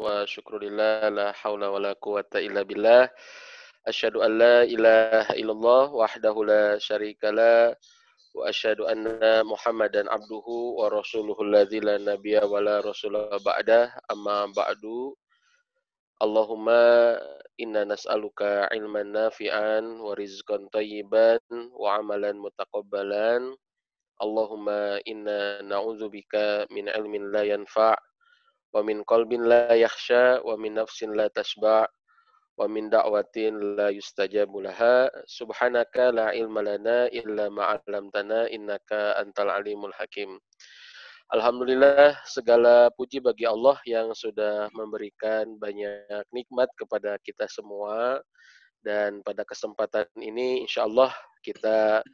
wa syukru lillah la haula wa la quwata illa billah. Asyhadu an la ilaha illallah wahdahu la syarika la wa asyhadu anna Muhammadan abduhu wa rasuluhu alladzi la nabiyya wa la rasula ba'da amma ba'du. Allahumma inna nas'aluka ilman nafi'an wa rizqan tayyiban wa amalan mutaqabbalan. Allahumma inna na'udzubika min ilmin la yanfa' wa min qalbin la yakhsha wa min nafsin la tashba' wa min da'watin la yustajabu laha. Subhanaka la ilma lana illa ma 'allamtana innaka antal alimul hakim. Alhamdulillah segala puji bagi Allah yang sudah memberikan banyak nikmat kepada kita semua. Dan pada kesempatan ini insyaallah kita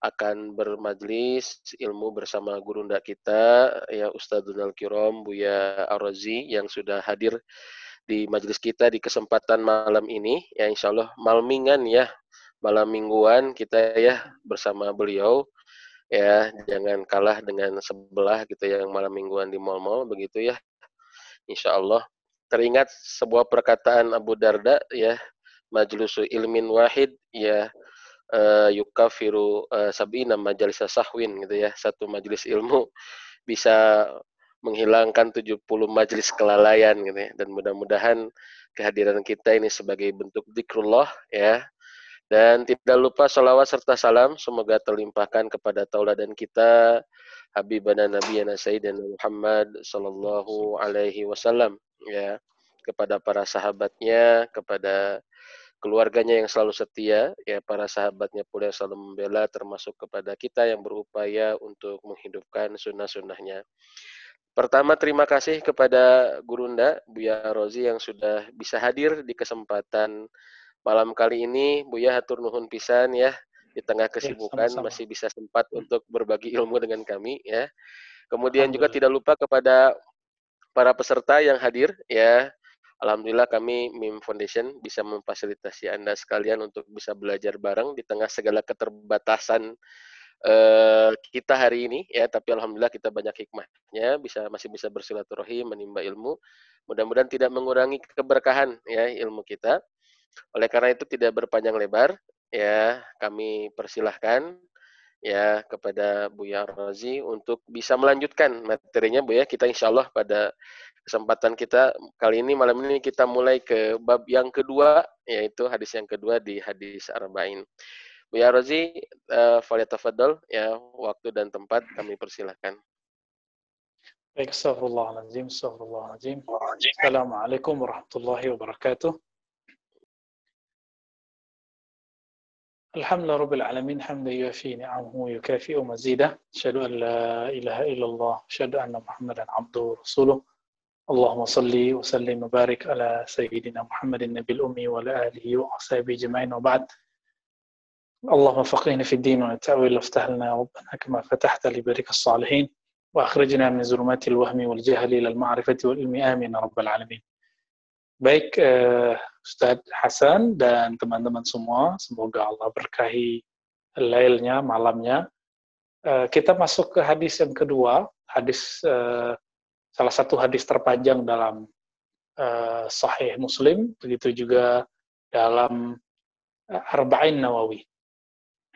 akan bermajlis ilmu bersama guru ndak kita ya Ustadzul Kiram Buya Arazi yang sudah hadir di majlis kita di kesempatan malam ini. Ya insya Allah malmingan ya. Malam mingguan kita ya bersama beliau. Ya jangan kalah dengan sebelah gitu ya, yang malam mingguan di mall-mall begitu ya. Insya Allah teringat sebuah perkataan Abu Darda ya majlusu ilmin wahid ya uh, yukafiru uh, sabina majalis sahwin gitu ya satu majelis ilmu bisa menghilangkan 70 majelis kelalaian gitu ya. Dan mudah-mudahan kehadiran kita ini sebagai bentuk zikrullah ya. Dan tidak lupa salawat serta salam semoga terlimpahkan kepada tauladan kita Habibana Nabi Sayyidina Muhammad sallallahu alaihi wasallam ya. Kepada para sahabatnya kepada keluarganya yang selalu setia, ya para sahabatnya pula yang selalu membela, termasuk kepada kita yang berupaya untuk menghidupkan sunnah-sunnahnya. Pertama, terima kasih kepada Gurunda, Buya Rozi yang sudah bisa hadir di kesempatan malam kali ini. Buya hatur nuhun pisan ya, di tengah ya, kesibukan ya, sama -sama. masih bisa sempat untuk berbagi ilmu dengan kami ya. Kemudian juga tidak lupa kepada para peserta yang hadir ya Alhamdulillah kami MIM Foundation bisa memfasilitasi Anda sekalian untuk bisa belajar bareng di tengah segala keterbatasan uh, kita hari ini ya. Tapi alhamdulillah kita banyak hikmahnya bisa masih bisa bersilaturahim menimba ilmu. Mudah-mudahan tidak mengurangi keberkahan ya ilmu kita. Oleh karena itu tidak berpanjang lebar ya. Kami persilahkan ya kepada Buya Razi untuk bisa melanjutkan materinya Bu ya kita insya Allah pada kesempatan kita kali ini malam ini kita mulai ke bab yang kedua yaitu hadis yang kedua di hadis arba'in. Bu ya Rozi, uh, ya waktu dan tempat kami persilahkan. Baik. Assalamualaikum warahmatullahi wabarakatuh. الحمد لله رب العالمين حمدا يوافي نعمه ويكافئ مزيده. أشهد أن لا إله إلا الله أشهد أن محمدا عبده ورسوله. اللهم صل وسلم وبارك على سيدنا محمد النبي الأمي وعلى آله وأصحابه أجمعين وبعد. اللهم فقهنا في الدين والتأويل وافتح لنا ربنا كما فتحت لبارك الصالحين. وأخرجنا من ظلمات الوهم والجهل إلى المعرفة والعلم. آمين رب العالمين. Baik uh, Ustadz Hasan dan teman-teman semua, semoga Allah berkahi lailnya, malamnya. Uh, kita masuk ke hadis yang kedua, hadis uh, salah satu hadis terpanjang dalam uh, Sahih Muslim, begitu juga dalam uh, Arba'in Nawawi.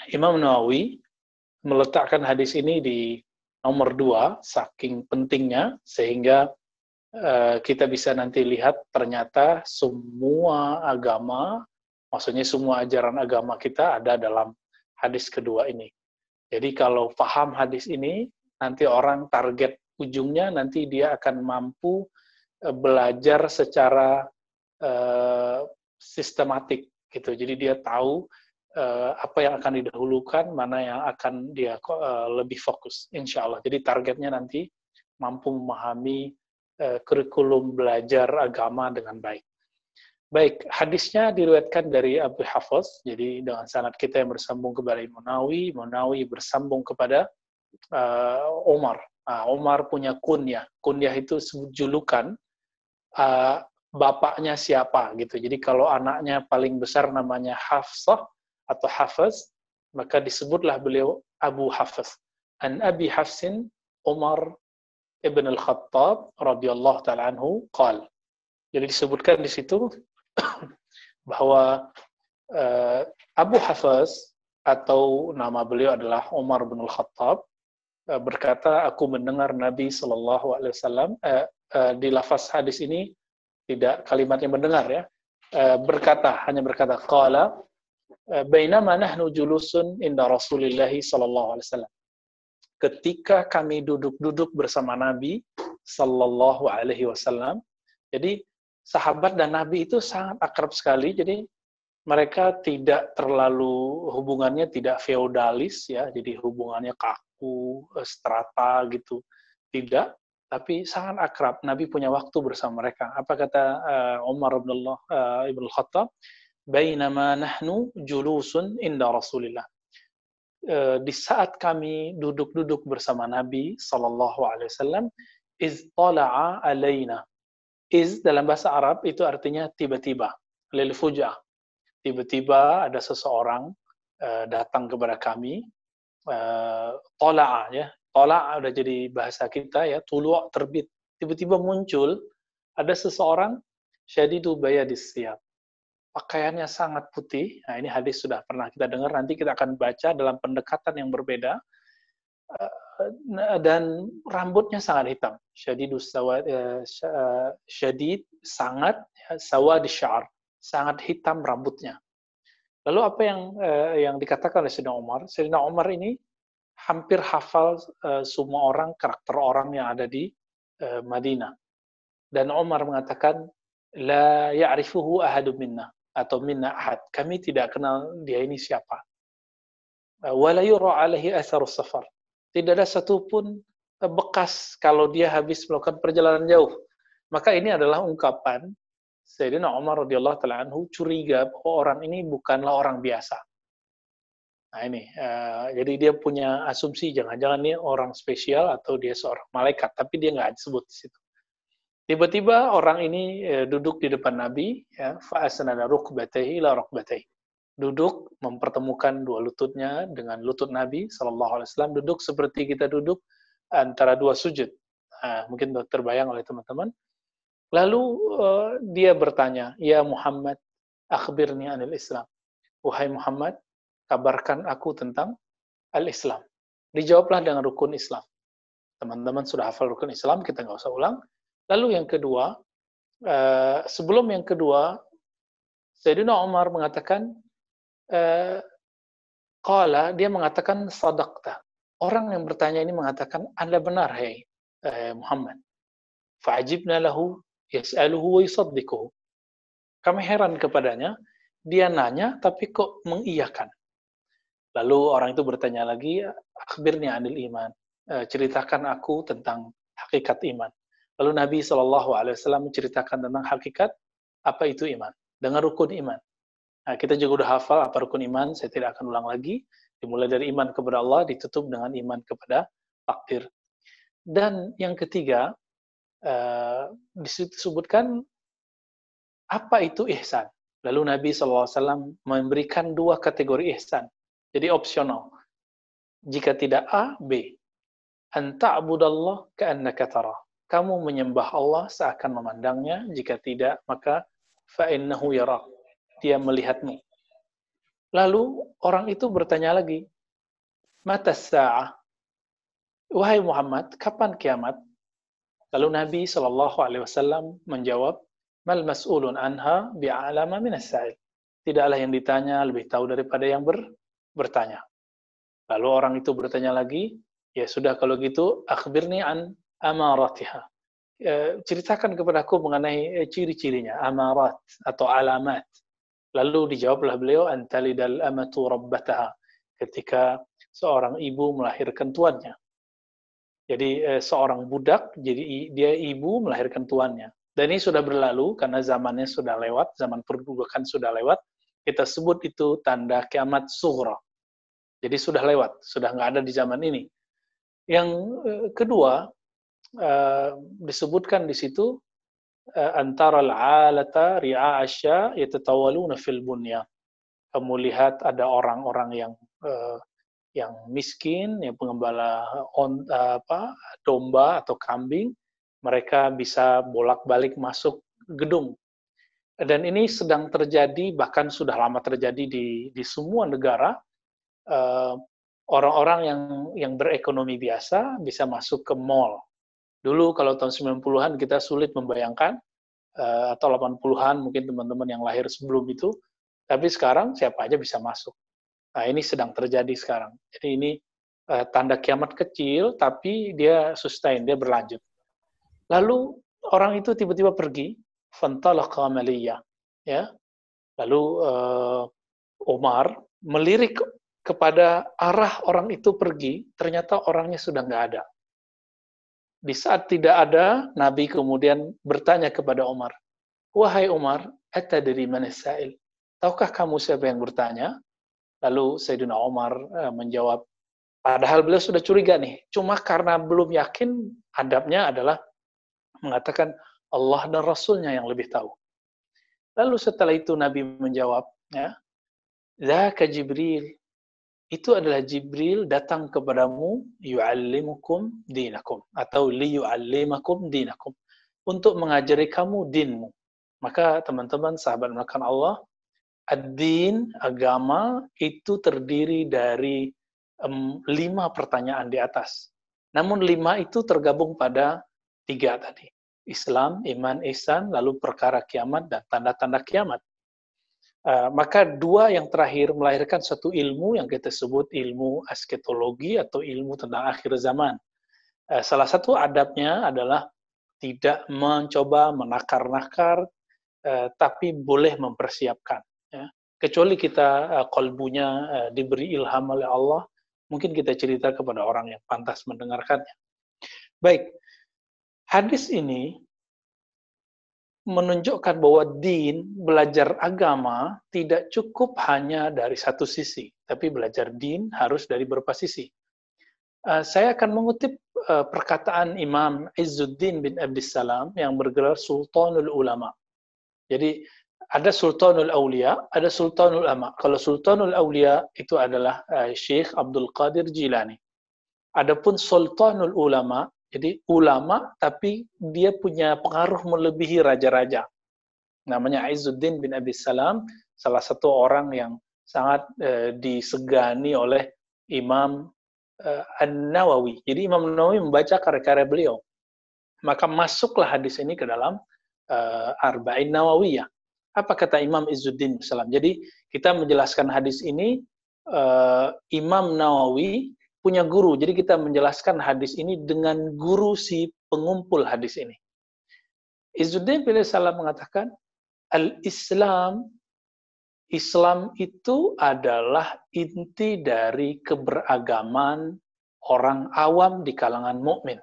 Imam Nawawi meletakkan hadis ini di nomor dua, saking pentingnya, sehingga kita bisa nanti lihat ternyata semua agama, maksudnya semua ajaran agama kita ada dalam hadis kedua ini. Jadi kalau paham hadis ini, nanti orang target ujungnya nanti dia akan mampu uh, belajar secara uh, sistematik gitu. Jadi dia tahu apa yang akan didahulukan, mana yang akan dia lebih fokus, insya Allah. Jadi targetnya nanti mampu memahami uh, kurikulum belajar agama dengan baik. Baik, hadisnya diriwayatkan dari Abu Hafiz, jadi dengan sanad kita yang bersambung kepada Imam Nawawi bersambung kepada uh, Umar Uh, Umar punya kunyah. Kunyah itu julukan uh, bapaknya siapa gitu. Jadi kalau anaknya paling besar namanya Hafsah atau Hafaz, maka disebutlah beliau Abu Hafaz. An Abi Hafsin Umar ibn al-Khattab radhiyallahu taala anhu qal. Jadi disebutkan di situ bahwa uh, Abu Hafaz atau nama beliau adalah Umar bin Al-Khattab uh, berkata aku mendengar Nabi Shallallahu Alaihi Wasallam uh, di lafaz hadis ini tidak kalimatnya mendengar ya uh, berkata hanya berkata qala bainama nahnu julusun inda Rasulillah sallallahu alaihi wasallam ketika kami duduk-duduk bersama Nabi sallallahu alaihi wasallam jadi sahabat dan Nabi itu sangat akrab sekali. Jadi mereka tidak terlalu hubungannya tidak feodalis ya, jadi hubungannya kaku, eh, strata gitu. Tidak, tapi sangat akrab. Nabi punya waktu bersama mereka. Apa kata uh, Umar bin uh, Ibn Khattab? Bainama nahnu julusun inda Rasulillah. Uh, di saat kami duduk-duduk bersama Nabi sallallahu alaihi wasallam, iz tala'a alaina Iz dalam bahasa Arab itu artinya tiba-tiba, lil fuja. Tiba-tiba ada seseorang uh, datang kepada kami, uh, tola'a ya. Tola'a udah jadi bahasa kita ya, tulu' terbit. Tiba-tiba muncul ada seseorang syadidu bayadis siap. Pakaiannya sangat putih. Nah, ini hadis sudah pernah kita dengar. Nanti kita akan baca dalam pendekatan yang berbeda. Uh, dan rambutnya sangat hitam. Syadid sawad uh, syadid sangat ya, sawad syar, sangat hitam rambutnya. Lalu apa yang yang dikatakan oleh Sayyidina Umar? Sayyidina Umar ini hampir hafal semua orang karakter orang yang ada di Madinah. Dan Umar mengatakan la ya'rifuhu ahadu minna atau minna ahad. Kami tidak kenal dia ini siapa. Wa la yura alaihi atharus safar tidak ada satupun eh, bekas kalau dia habis melakukan perjalanan jauh. Maka ini adalah ungkapan Sayyidina Umar radhiyallahu taala anhu curiga bahwa orang ini bukanlah orang biasa. Nah ini, uh, jadi dia punya asumsi jangan-jangan ini orang spesial atau dia seorang malaikat, tapi dia nggak disebut di situ. Tiba-tiba orang ini uh, duduk di depan Nabi, ya, fa'asnada rukbatayhi ila rukbatayhi duduk mempertemukan dua lututnya dengan lutut Nabi Shallallahu Alaihi Wasallam. Duduk seperti kita duduk antara dua sujud. Nah, mungkin terbayang oleh teman-teman. Lalu uh, dia bertanya ya Muhammad akhbirni anil Islam. Wahai Muhammad kabarkan aku tentang al Islam dijawablah dengan rukun Islam. Teman-teman sudah hafal rukun Islam kita nggak usah ulang lalu yang kedua uh, sebelum yang kedua Sayyidina Umar mengatakan Qala, dia mengatakan sadaqta. Orang yang bertanya ini mengatakan, Anda benar, hei Muhammad. Fa'ajibna lahu yas'aluhu wa yusaddiquhu. Kami heran kepadanya, dia nanya tapi kok mengiyakan. Lalu orang itu bertanya lagi, akhbirnya anil iman. ceritakan aku tentang hakikat iman. Lalu Nabi SAW menceritakan tentang hakikat apa itu iman. Dengan rukun iman. Nah, kita juga udah hafal apa rukun iman, saya tidak akan ulang lagi. Dimulai dari iman kepada Allah, ditutup dengan iman kepada takdir. Dan yang ketiga, uh, disebutkan apa itu ihsan. Lalu Nabi SAW memberikan dua kategori ihsan. Jadi opsional. Jika tidak A, B. Anta abudallah ka'annaka tara. Kamu menyembah Allah seakan memandangnya. Jika tidak, maka fa'innahu yarak dia melihatmu. Lalu orang itu bertanya lagi, Mata sa'ah? Wahai Muhammad, kapan kiamat? Lalu Nabi Shallallahu Alaihi Wasallam menjawab, Mal mas'ulun anha bi'alama minas sa'il. Tidaklah yang ditanya lebih tahu daripada yang ber, bertanya. Lalu orang itu bertanya lagi, ya sudah kalau gitu, akhbirni an amaratiha. E, ceritakan kepadaku mengenai e, ciri-cirinya, amarat atau alamat. Lalu dijawablah beliau, antalidal amatu rabbataha. Ketika seorang ibu melahirkan tuannya. Jadi eh, seorang budak, jadi dia ibu melahirkan tuannya. Dan ini sudah berlalu karena zamannya sudah lewat, zaman perbudakan sudah lewat. Kita sebut itu tanda kiamat sughra. Jadi sudah lewat, sudah nggak ada di zaman ini. Yang eh, kedua, eh, disebutkan di situ Eh, antara al-alata ri'a'asya yatatawaluna fil bunya. Kamu lihat ada orang-orang yang uh, yang miskin, yang pengembala on, uh, apa domba atau kambing, mereka bisa bolak-balik masuk gedung. Dan ini sedang terjadi, bahkan sudah lama terjadi di, di semua negara. Eh, orang-orang yang yang berekonomi biasa bisa masuk ke mall. Dulu kalau tahun 90-an kita sulit membayangkan, uh, atau 80-an mungkin teman-teman yang lahir sebelum itu, tapi sekarang siapa aja bisa masuk. Nah ini sedang terjadi sekarang. Jadi ini uh, tanda kiamat kecil, tapi dia sustain, dia berlanjut. Lalu orang itu tiba-tiba pergi, fantalaqa maliyah ya lalu uh, Umar melirik kepada arah orang itu pergi ternyata orangnya sudah nggak ada di saat tidak ada Nabi kemudian bertanya kepada Umar wahai Umar dari mana sa'il? Tahukah kamu siapa yang bertanya? Lalu Sayyidina Umar uh, menjawab padahal beliau sudah curiga nih. Cuma karena belum yakin adabnya adalah mengatakan Allah dan Rasulnya yang lebih tahu. Lalu setelah itu Nabi menjawab, ya, Zaka Jibril, itu adalah Jibril datang kepadamu yu'allimukum dinakum atau li yu'allimakum dinakum untuk mengajari kamu dinmu. Maka teman-teman sahabat makan Allah, ad-din agama itu terdiri dari um, lima pertanyaan di atas. Namun lima itu tergabung pada tiga tadi. Islam, iman, ihsan, lalu perkara kiamat dan tanda-tanda kiamat. Uh, maka dua yang terakhir melahirkan satu ilmu yang kita sebut ilmu asketologi atau ilmu tentang akhir zaman. Uh, salah satu adabnya adalah tidak mencoba menakar-nakar, uh, tapi boleh mempersiapkan. Ya. Kecuali kita uh, kolbunya uh, diberi ilham oleh Allah, mungkin kita cerita kepada orang yang pantas mendengarkannya. Baik, Hadis ini menunjukkan bahwa din, belajar agama, tidak cukup hanya dari satu sisi, tapi belajar din harus dari beberapa sisi. Uh, saya akan mengutip uh, perkataan Imam Izzuddin bin Abdissalam yang bergelar Sultanul Ulama. Jadi ada Sultanul Aulia, ada Sultanul Ulama. Kalau Sultanul Aulia itu adalah uh, Syekh Abdul Qadir Jilani. Adapun Sultanul Ulama jadi ulama tapi dia punya pengaruh melebihi raja-raja. Namanya Izzuddin bin Abi Salam, salah satu orang yang sangat uh, disegani oleh Imam uh, An-Nawawi. Jadi Imam Nawawi membaca karya-karya beliau. Maka masuklah hadis ini ke dalam uh, Arba'in Nawawiyah. Apa kata Imam Izzuddin Salam? Jadi kita menjelaskan hadis ini uh, Imam Nawawi punya guru. Jadi kita menjelaskan hadis ini dengan guru si pengumpul hadis ini. Izzuddin bin Salam mengatakan, Al-Islam, Islam itu adalah inti dari keberagaman orang awam di kalangan mukmin.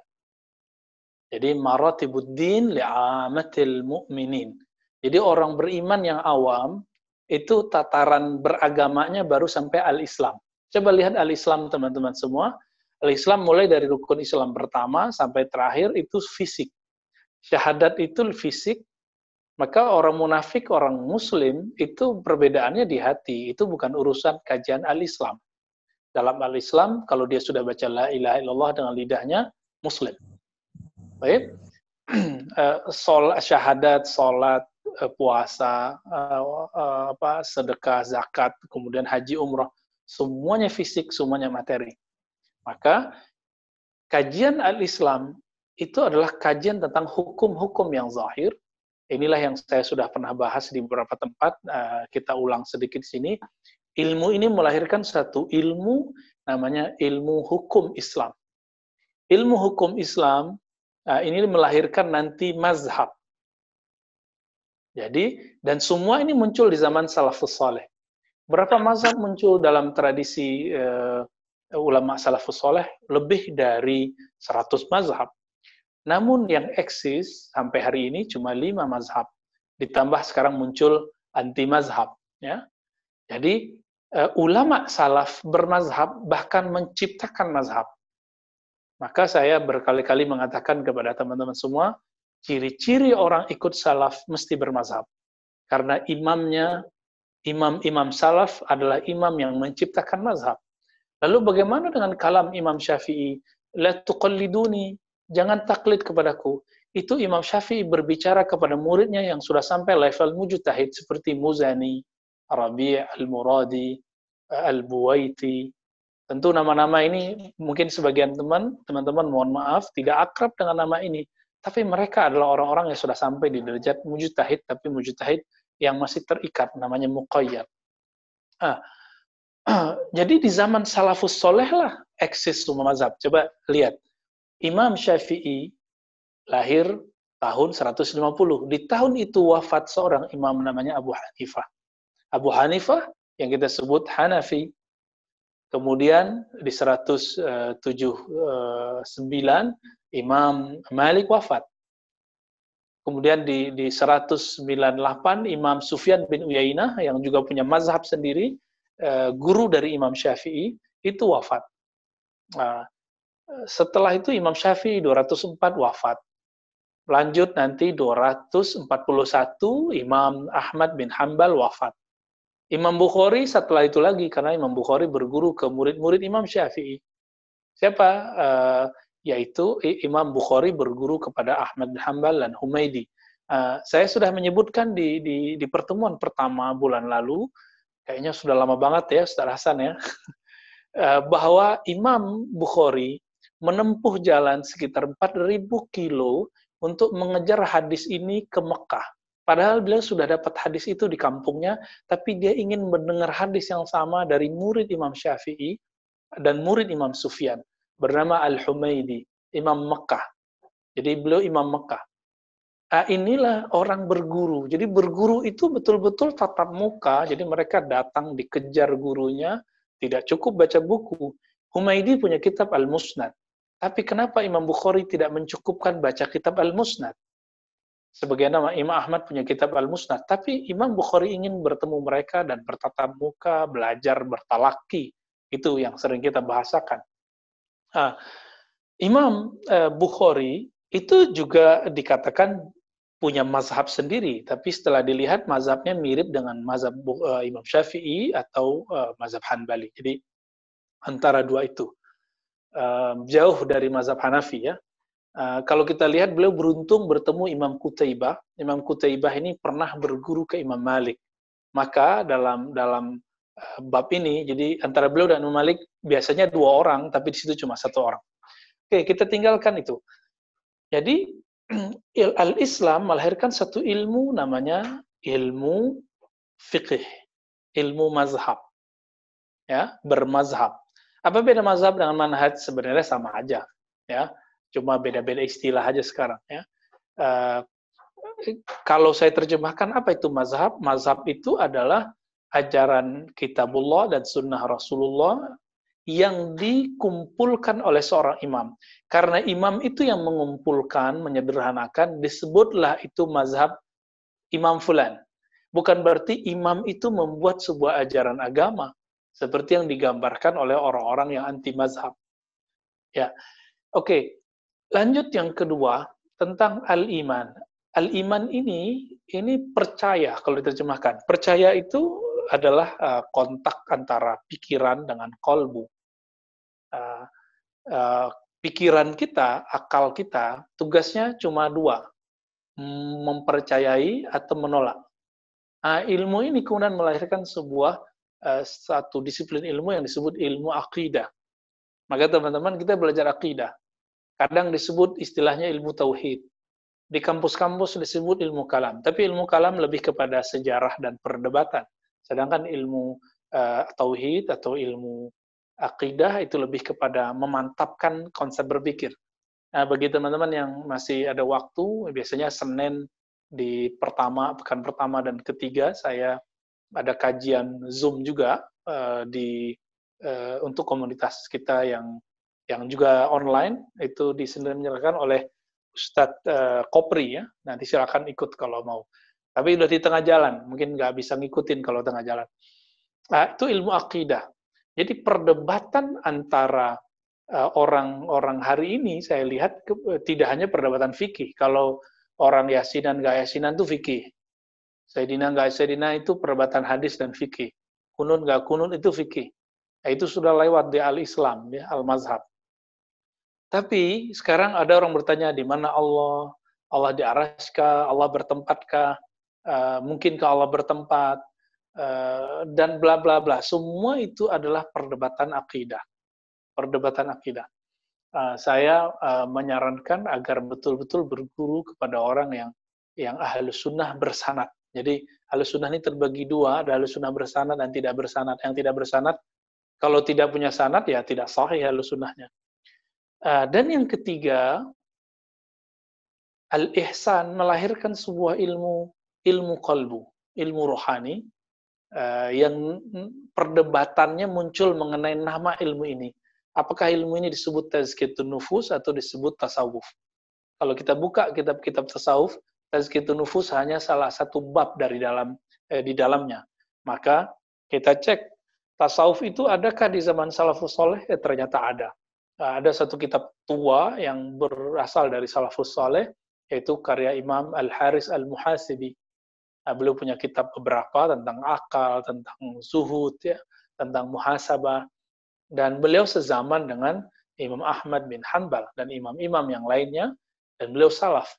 Jadi maratibuddin li'amatil mu'minin. Jadi orang beriman yang awam itu tataran beragamanya baru sampai al-Islam. Coba lihat al-Islam teman-teman semua. Al-Islam mulai dari rukun Islam pertama sampai terakhir itu fisik. Syahadat itu fisik, maka orang munafik, orang muslim itu perbedaannya di hati. Itu bukan urusan kajian al-Islam. Dalam al-Islam, kalau dia sudah baca la ilaha illallah dengan lidahnya, muslim. Baik. Eh, sol, syahadat, solat, eh, puasa, eh, apa, sedekah, zakat, kemudian haji umrah semuanya fisik, semuanya materi. Maka kajian al-Islam itu adalah kajian tentang hukum-hukum yang zahir. Inilah yang saya sudah pernah bahas di beberapa tempat. Eh, kita ulang sedikit sini. Ilmu ini melahirkan satu ilmu namanya ilmu hukum Islam. Ilmu hukum Islam eh, ini melahirkan nanti mazhab. Jadi, dan semua ini muncul di zaman salafus saleh. Berapa mazhab muncul dalam tradisi uh, ulama salafus soleh? Lebih dari 100 mazhab. Namun yang eksis sampai hari ini cuma lima mazhab. Ditambah sekarang muncul anti mazhab. Ya. Jadi uh, ulama salaf bermazhab bahkan menciptakan mazhab. Maka saya berkali-kali mengatakan kepada teman-teman semua, ciri-ciri orang ikut salaf mesti bermazhab. Karena imamnya imam-imam salaf adalah imam yang menciptakan mazhab. Lalu bagaimana dengan kalam Imam Syafi'i? La tuqalliduni, jangan taklid kepadaku. itu Imam Syafi'i berbicara kepada muridnya yang sudah sampai level mujtahid seperti Muzani, Rabi' Al-Muradi, Al-Buwaiti. Tentu nama-nama ini mungkin sebagian teman, teman-teman mohon maaf tidak akrab dengan nama ini, tapi mereka adalah orang-orang yang sudah sampai di derajat mujtahid tapi mujtahid yang masih terikat namanya muqayyad. Ah, jadi di zaman salafus soleh lah eksis semua mazhab. Coba lihat. Imam Syafi'i lahir tahun 150. Di tahun itu wafat seorang imam namanya Abu Hanifah. Abu Hanifah yang kita sebut Hanafi. Kemudian di 179 Imam Malik wafat. Kemudian di, di 198 Imam Sufyan bin Uyainah yang juga punya mazhab sendiri, eh, guru dari Imam Syafi'i, itu wafat. Nah, setelah itu Imam Syafi'i 204 wafat. Lanjut nanti 241 Imam Ahmad bin Hambal wafat. Imam Bukhari setelah itu lagi karena Imam Bukhari berguru ke murid-murid Imam Syafi'i. Siapa? Uh, yaitu Imam Bukhari berguru kepada Ahmad bin Hambal dan Humaydi. Uh, saya sudah menyebutkan di, di, di pertemuan pertama bulan lalu, kayaknya sudah lama banget ya Ustaz Hasan ya, uh, bahwa Imam Bukhari menempuh jalan sekitar 4.000 kilo untuk mengejar hadis ini ke Mekah. Padahal beliau sudah dapat hadis itu di kampungnya, tapi dia ingin mendengar hadis yang sama dari murid Imam Syafi'i dan murid Imam Sufyan, bernama Al-Humaydi, Imam Mekah. Jadi beliau Imam Mekah. Nah, inilah orang berguru. Jadi berguru itu betul-betul tatap muka. Jadi mereka datang dikejar gurunya, tidak cukup baca buku. Humaydi punya kitab Al-Musnad. Tapi kenapa Imam Bukhari tidak mencukupkan baca kitab Al-Musnad? Sebagian nama Imam Ahmad punya kitab Al-Musnad, tapi Imam Bukhari ingin bertemu mereka dan bertatap muka, belajar bertalaki. Itu yang sering kita bahasakan. Nah, Imam uh, Bukhari itu juga dikatakan punya mazhab sendiri, tapi setelah dilihat mazhabnya mirip dengan mazhab uh, Imam Syafi'i atau uh, mazhab Hanbali. Jadi antara dua itu jauh dari mazhab Hanafi ya. Kalau kita lihat beliau beruntung bertemu Imam Kutaibah. Imam Kutaibah ini pernah berguru ke Imam Malik. Maka dalam dalam bab ini, jadi antara beliau dan Imam Malik biasanya dua orang, tapi di situ cuma satu orang. Oke, kita tinggalkan itu. Jadi al-Islam melahirkan satu ilmu namanya ilmu fikih, ilmu mazhab. Ya, bermazhab. Apa beda mazhab dengan manhaj? Sebenarnya sama aja, ya. Cuma beda-beda istilah aja sekarang, ya. Uh, kalau saya terjemahkan apa itu mazhab? Mazhab itu adalah ajaran kitabullah dan sunnah Rasulullah yang dikumpulkan oleh seorang imam. Karena imam itu yang mengumpulkan, menyederhanakan, disebutlah itu mazhab imam fulan. Bukan berarti imam itu membuat sebuah ajaran agama seperti yang digambarkan oleh orang-orang yang anti mazhab. Ya, oke. Lanjut yang kedua tentang al-iman. Al-iman ini ini percaya kalau diterjemahkan. Percaya itu adalah uh, kontak antara pikiran dengan kolbu. Uh, uh, pikiran kita, akal kita, tugasnya cuma dua, mempercayai atau menolak. Nah, ilmu ini kemudian melahirkan sebuah uh, satu disiplin ilmu yang disebut ilmu akidah. Maka teman-teman kita belajar akidah. Kadang disebut istilahnya ilmu tauhid. Di kampus-kampus disebut ilmu kalam. Tapi ilmu kalam lebih kepada sejarah dan perdebatan. Sedangkan ilmu uh, tauhid atau ilmu akidah itu lebih kepada memantapkan konsep berpikir. Nah, bagi teman-teman yang masih ada waktu, biasanya Senin di pertama, pekan pertama dan ketiga, saya ada kajian Zoom juga uh, di uh, untuk komunitas kita yang yang juga online itu diselenggarakan oleh Ustadz uh, Kopri ya. Nanti silakan ikut kalau mau. Tapi udah di tengah jalan, mungkin nggak bisa ngikutin kalau tengah jalan. Nah, itu ilmu akidah. Jadi perdebatan antara orang-orang uh, hari ini saya lihat ke, tidak hanya perdebatan fikih. Kalau orang yasinan nggak yasinan itu fikih. Sayyidina nggak Sayyidina itu perdebatan hadis dan fikih. Kunun nggak kunun itu fikih. Nah, itu sudah lewat di al-Islam, ya, al-mazhab. Tapi sekarang ada orang bertanya di mana Allah, Allah di araskah, Allah bertempatkah, uh, mungkinkah Allah bertempat, uh, dan bla bla bla. Semua itu adalah perdebatan akidah. Perdebatan akidah. Uh, saya uh, menyarankan agar betul-betul berguru kepada orang yang yang ahlu sunnah bersanat. Jadi ahlu sunnah ini terbagi dua, ada ahlu sunnah bersanat dan tidak bersanat. Yang tidak bersanat, kalau tidak punya sanat ya tidak sahih ahlu sunnahnya. Uh, dan yang ketiga, al-ihsan melahirkan sebuah ilmu ilmu kalbu, ilmu rohani uh, yang perdebatannya muncul mengenai nama ilmu ini. Apakah ilmu ini disebut tazkiyatun nufus atau disebut tasawuf? Kalau kita buka kitab-kitab tasawuf, tazkiyatun nufus hanya salah satu bab dari dalam eh, di dalamnya. Maka kita cek tasawuf itu adakah di zaman salafus soleh? Eh, ternyata ada. Ada satu kitab tua yang berasal dari salafus soleh, yaitu karya Imam Al-Haris Al-Muhasibi. Nah, beliau punya kitab beberapa tentang akal, tentang zuhud, ya, tentang muhasabah. Dan beliau sezaman dengan Imam Ahmad bin Hanbal dan imam-imam yang lainnya, dan beliau salaf.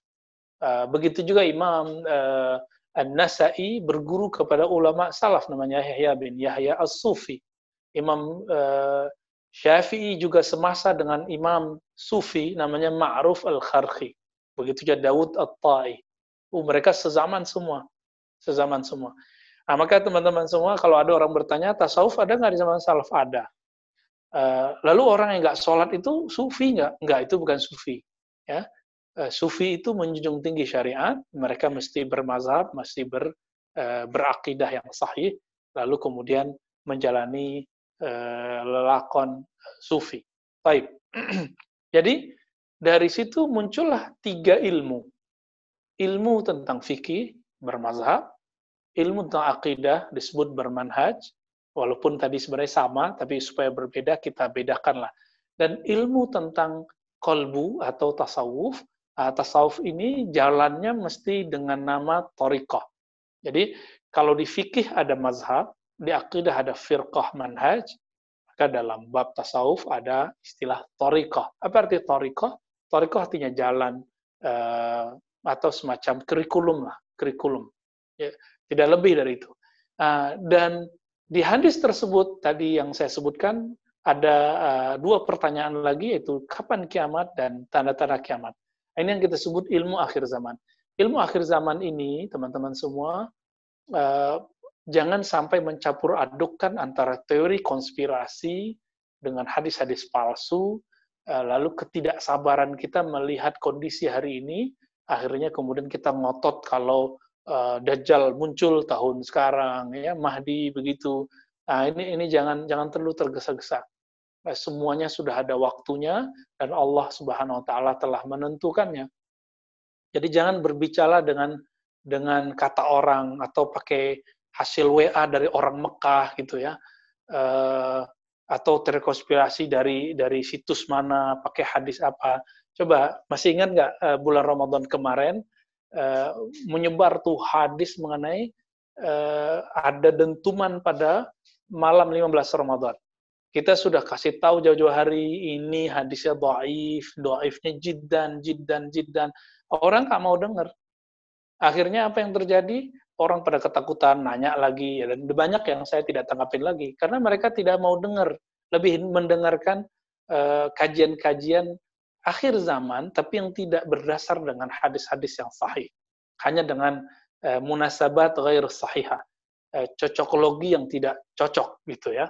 Uh, begitu juga Imam uh, An-Nasai berguru kepada ulama salaf namanya Yahya bin Yahya As-Sufi. Imam uh, Syafi'i juga semasa dengan Imam Sufi namanya Ma'ruf Al-Kharqi. Begitu juga Daud At-Ta'i. Uh, mereka sezaman semua. Sezaman semua. Nah, maka teman-teman semua, kalau ada orang bertanya, tasawuf ada nggak di zaman salaf? Ada. Uh, lalu orang yang nggak sholat itu sufi nggak? Nggak, itu bukan sufi. Ya, uh, sufi itu menjunjung tinggi syariat. Mereka mesti bermazhab, mesti ber, uh, berakidah yang sahih, lalu kemudian menjalani lelakon sufi. Baik. Jadi dari situ muncullah tiga ilmu. Ilmu tentang fikih, bermazhab, ilmu tentang akidah disebut bermanhaj, walaupun tadi sebenarnya sama, tapi supaya berbeda kita bedakanlah. Dan ilmu tentang kolbu atau tasawuf, uh, tasawuf ini jalannya mesti dengan nama torikoh. Jadi kalau di fikih ada mazhab, di akidah ada firqah manhaj, maka dalam bab tasawuf ada istilah torikoh. Apa arti torikoh? Toriko artinya jalan uh, atau semacam kurikulum lah, kurikulum. Ya, tidak lebih dari itu. Uh, dan di hadis tersebut tadi yang saya sebutkan ada uh, dua pertanyaan lagi yaitu kapan kiamat dan tanda-tanda kiamat. Ini yang kita sebut ilmu akhir zaman. Ilmu akhir zaman ini, teman-teman semua, uh, jangan sampai mencampur adukkan antara teori konspirasi dengan hadis-hadis palsu, Eh, lalu ketidaksabaran kita melihat kondisi hari ini, akhirnya kemudian kita ngotot kalau uh, Dajjal muncul tahun sekarang, ya Mahdi begitu. Nah ini ini jangan jangan terlalu tergesa-gesa. Nah, semuanya sudah ada waktunya dan Allah Subhanahu Wa Taala telah menentukannya. Jadi jangan berbicara dengan dengan kata orang atau pakai hasil WA dari orang Mekah gitu ya. Uh, atau terkonspirasi dari dari situs mana, pakai hadis apa. Coba masih ingat nggak uh, bulan Ramadan kemarin uh, menyebar tuh hadis mengenai uh, ada dentuman pada malam 15 Ramadan. Kita sudah kasih tahu jauh-jauh hari ini hadisnya doaif, doaifnya jiddan, jiddan, jiddan. Orang nggak mau dengar. Akhirnya apa yang terjadi? Orang pada ketakutan nanya lagi ya, dan banyak yang saya tidak tanggapin lagi karena mereka tidak mau dengar lebih mendengarkan eh, kajian-kajian uh, akhir zaman tapi yang tidak berdasar dengan hadis-hadis yang sahih. Hanya dengan uh, munasabat ghair sahihah uh, cocokologi yang tidak cocok gitu ya.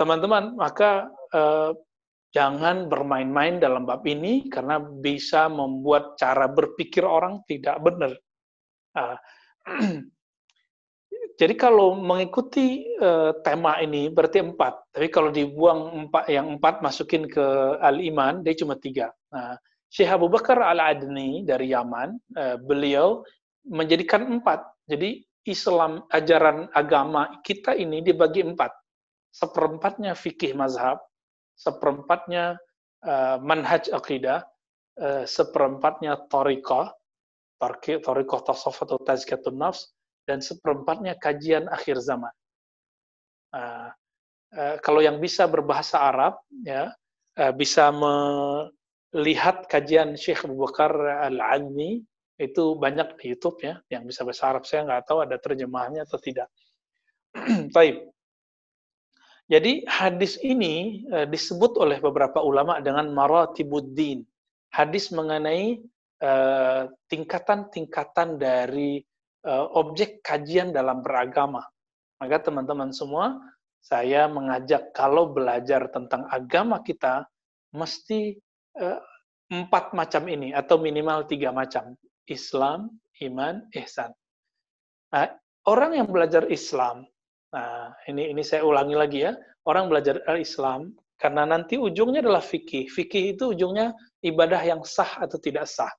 Teman-teman maka jangan bermain-main dalam bab ini karena bisa membuat cara berpikir orang tidak benar Nah, jadi kalau mengikuti uh, tema ini berarti empat. Tapi kalau dibuang empat, yang empat masukin ke al-iman, dia cuma tiga. Nah, Syekh Abu Bakar al-Adni dari Yaman, uh, beliau menjadikan empat. Jadi Islam, ajaran agama kita ini dibagi empat. Seperempatnya fikih mazhab, seperempatnya uh, manhaj akidah, uh, seperempatnya tariqah, Tasawuf atau Tazkiyatun Nafs, dan seperempatnya kajian akhir zaman. Uh, uh, kalau yang bisa berbahasa Arab, ya uh, bisa me, lihat kajian Syekh Abu Bakar Al-Adni itu banyak di YouTube ya, yang bisa bahasa Arab saya nggak tahu ada terjemahannya atau tidak. Taib. Jadi hadis ini uh, disebut oleh beberapa ulama dengan maratibuddin. Hadis mengenai eh, tingkatan-tingkatan uh, dari uh, objek kajian dalam beragama. Maka teman-teman semua, saya mengajak kalau belajar tentang agama kita, mesti uh, empat macam ini, atau minimal tiga macam. Islam, iman, ihsan. Nah, orang yang belajar Islam, nah ini ini saya ulangi lagi ya, orang belajar Islam karena nanti ujungnya adalah fikih. Fikih itu ujungnya ibadah yang sah atau tidak sah.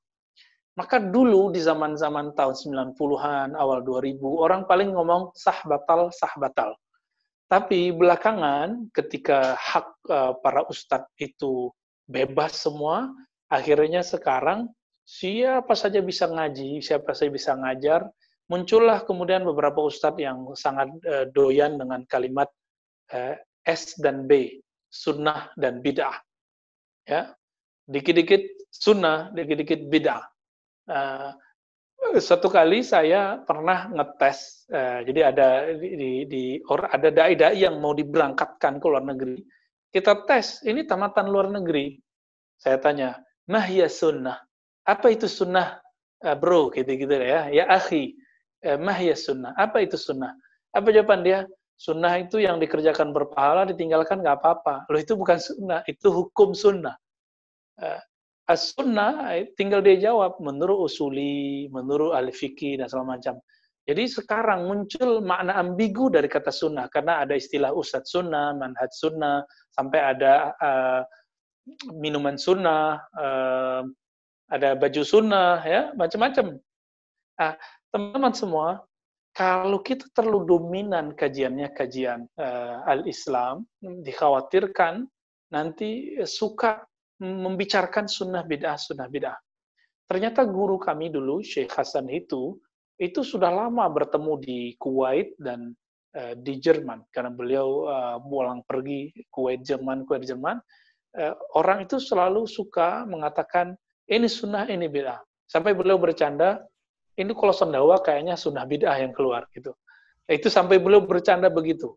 Maka dulu di zaman-zaman tahun 90-an, awal 2000, orang paling ngomong sah batal, sah batal. Tapi belakangan ketika hak uh, para ustadz itu bebas semua, akhirnya sekarang siapa saja bisa ngaji, siapa saja bisa ngajar. Muncullah kemudian beberapa ustadz yang sangat uh, doyan dengan kalimat uh, S dan B, sunnah dan bid'ah. Ya, dikit-dikit sunnah, dikit-dikit bid'ah. Uh, satu kali saya pernah ngetes, uh, jadi ada di, di, or, ada dai-dai yang mau diberangkatkan ke luar negeri. Kita tes, ini tamatan luar negeri. Saya tanya, nah ya sunnah? Apa itu sunnah? Uh, bro gitu-gitu ya. Ya akhi. Mah ya sunnah? Apa itu sunnah? Apa jawaban dia? Sunnah itu yang dikerjakan berpahala ditinggalkan nggak apa-apa. Loh itu bukan sunnah itu hukum sunnah as sunnah tinggal dia jawab menurut usuli menurut al fikih dan segala macam jadi sekarang muncul makna ambigu dari kata sunnah karena ada istilah ustadz sunnah manhaj sunnah sampai ada uh, minuman sunnah uh, ada baju sunnah, ya macam-macam. Nah, teman-teman semua, kalau kita terlalu dominan kajiannya kajian uh, al-Islam, dikhawatirkan nanti suka membicarakan sunnah bid'ah, sunnah bid'ah. Ternyata guru kami dulu, Syekh Hasan itu, itu sudah lama bertemu di Kuwait dan uh, di Jerman. Karena beliau uh, pulang pergi Kuwait, Jerman, Kuwait, Jerman. Uh, orang itu selalu suka mengatakan ini sunnah, ini bid'ah. Sampai beliau bercanda, ini kalau sendawa kayaknya sunnah bid'ah yang keluar gitu. Itu sampai beliau bercanda begitu.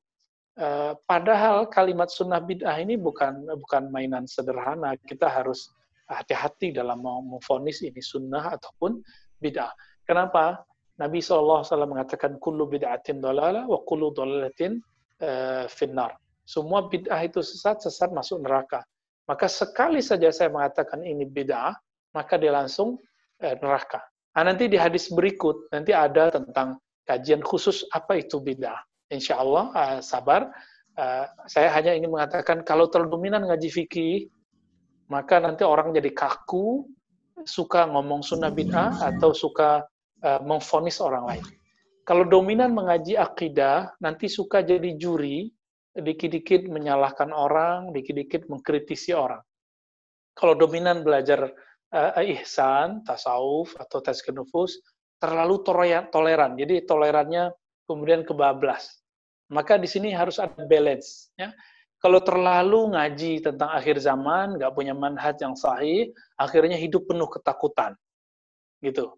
Uh, padahal kalimat sunnah bid'ah ini bukan bukan mainan sederhana. Kita harus hati-hati dalam mau memfonis ini sunnah ataupun bid'ah. Kenapa? Nabi SAW mengatakan kullu bid'atin dolala wa kullu dolalatin uh, finnar. Semua bid'ah itu sesat, sesat masuk neraka. Maka sekali saja saya mengatakan ini bid'ah, maka dia langsung eh, neraka. Nah, nanti di hadis berikut nanti ada tentang kajian khusus apa itu bid'ah. Insya Allah uh, sabar. Uh, saya hanya ingin mengatakan kalau terlalu dominan ngaji fikih, maka nanti orang jadi kaku, suka ngomong sunnah bid'ah atau suka uh, memfonis orang lain. Kalau dominan mengaji akidah, nanti suka jadi juri, dikit-dikit menyalahkan orang, dikit-dikit mengkritisi orang. Kalau dominan belajar uh, ihsan, tasawuf atau nufus terlalu toleran. Jadi tolerannya kemudian kebablas. Maka di sini harus ada balance. Ya. Kalau terlalu ngaji tentang akhir zaman, nggak punya manhaj yang sahih, akhirnya hidup penuh ketakutan. Gitu.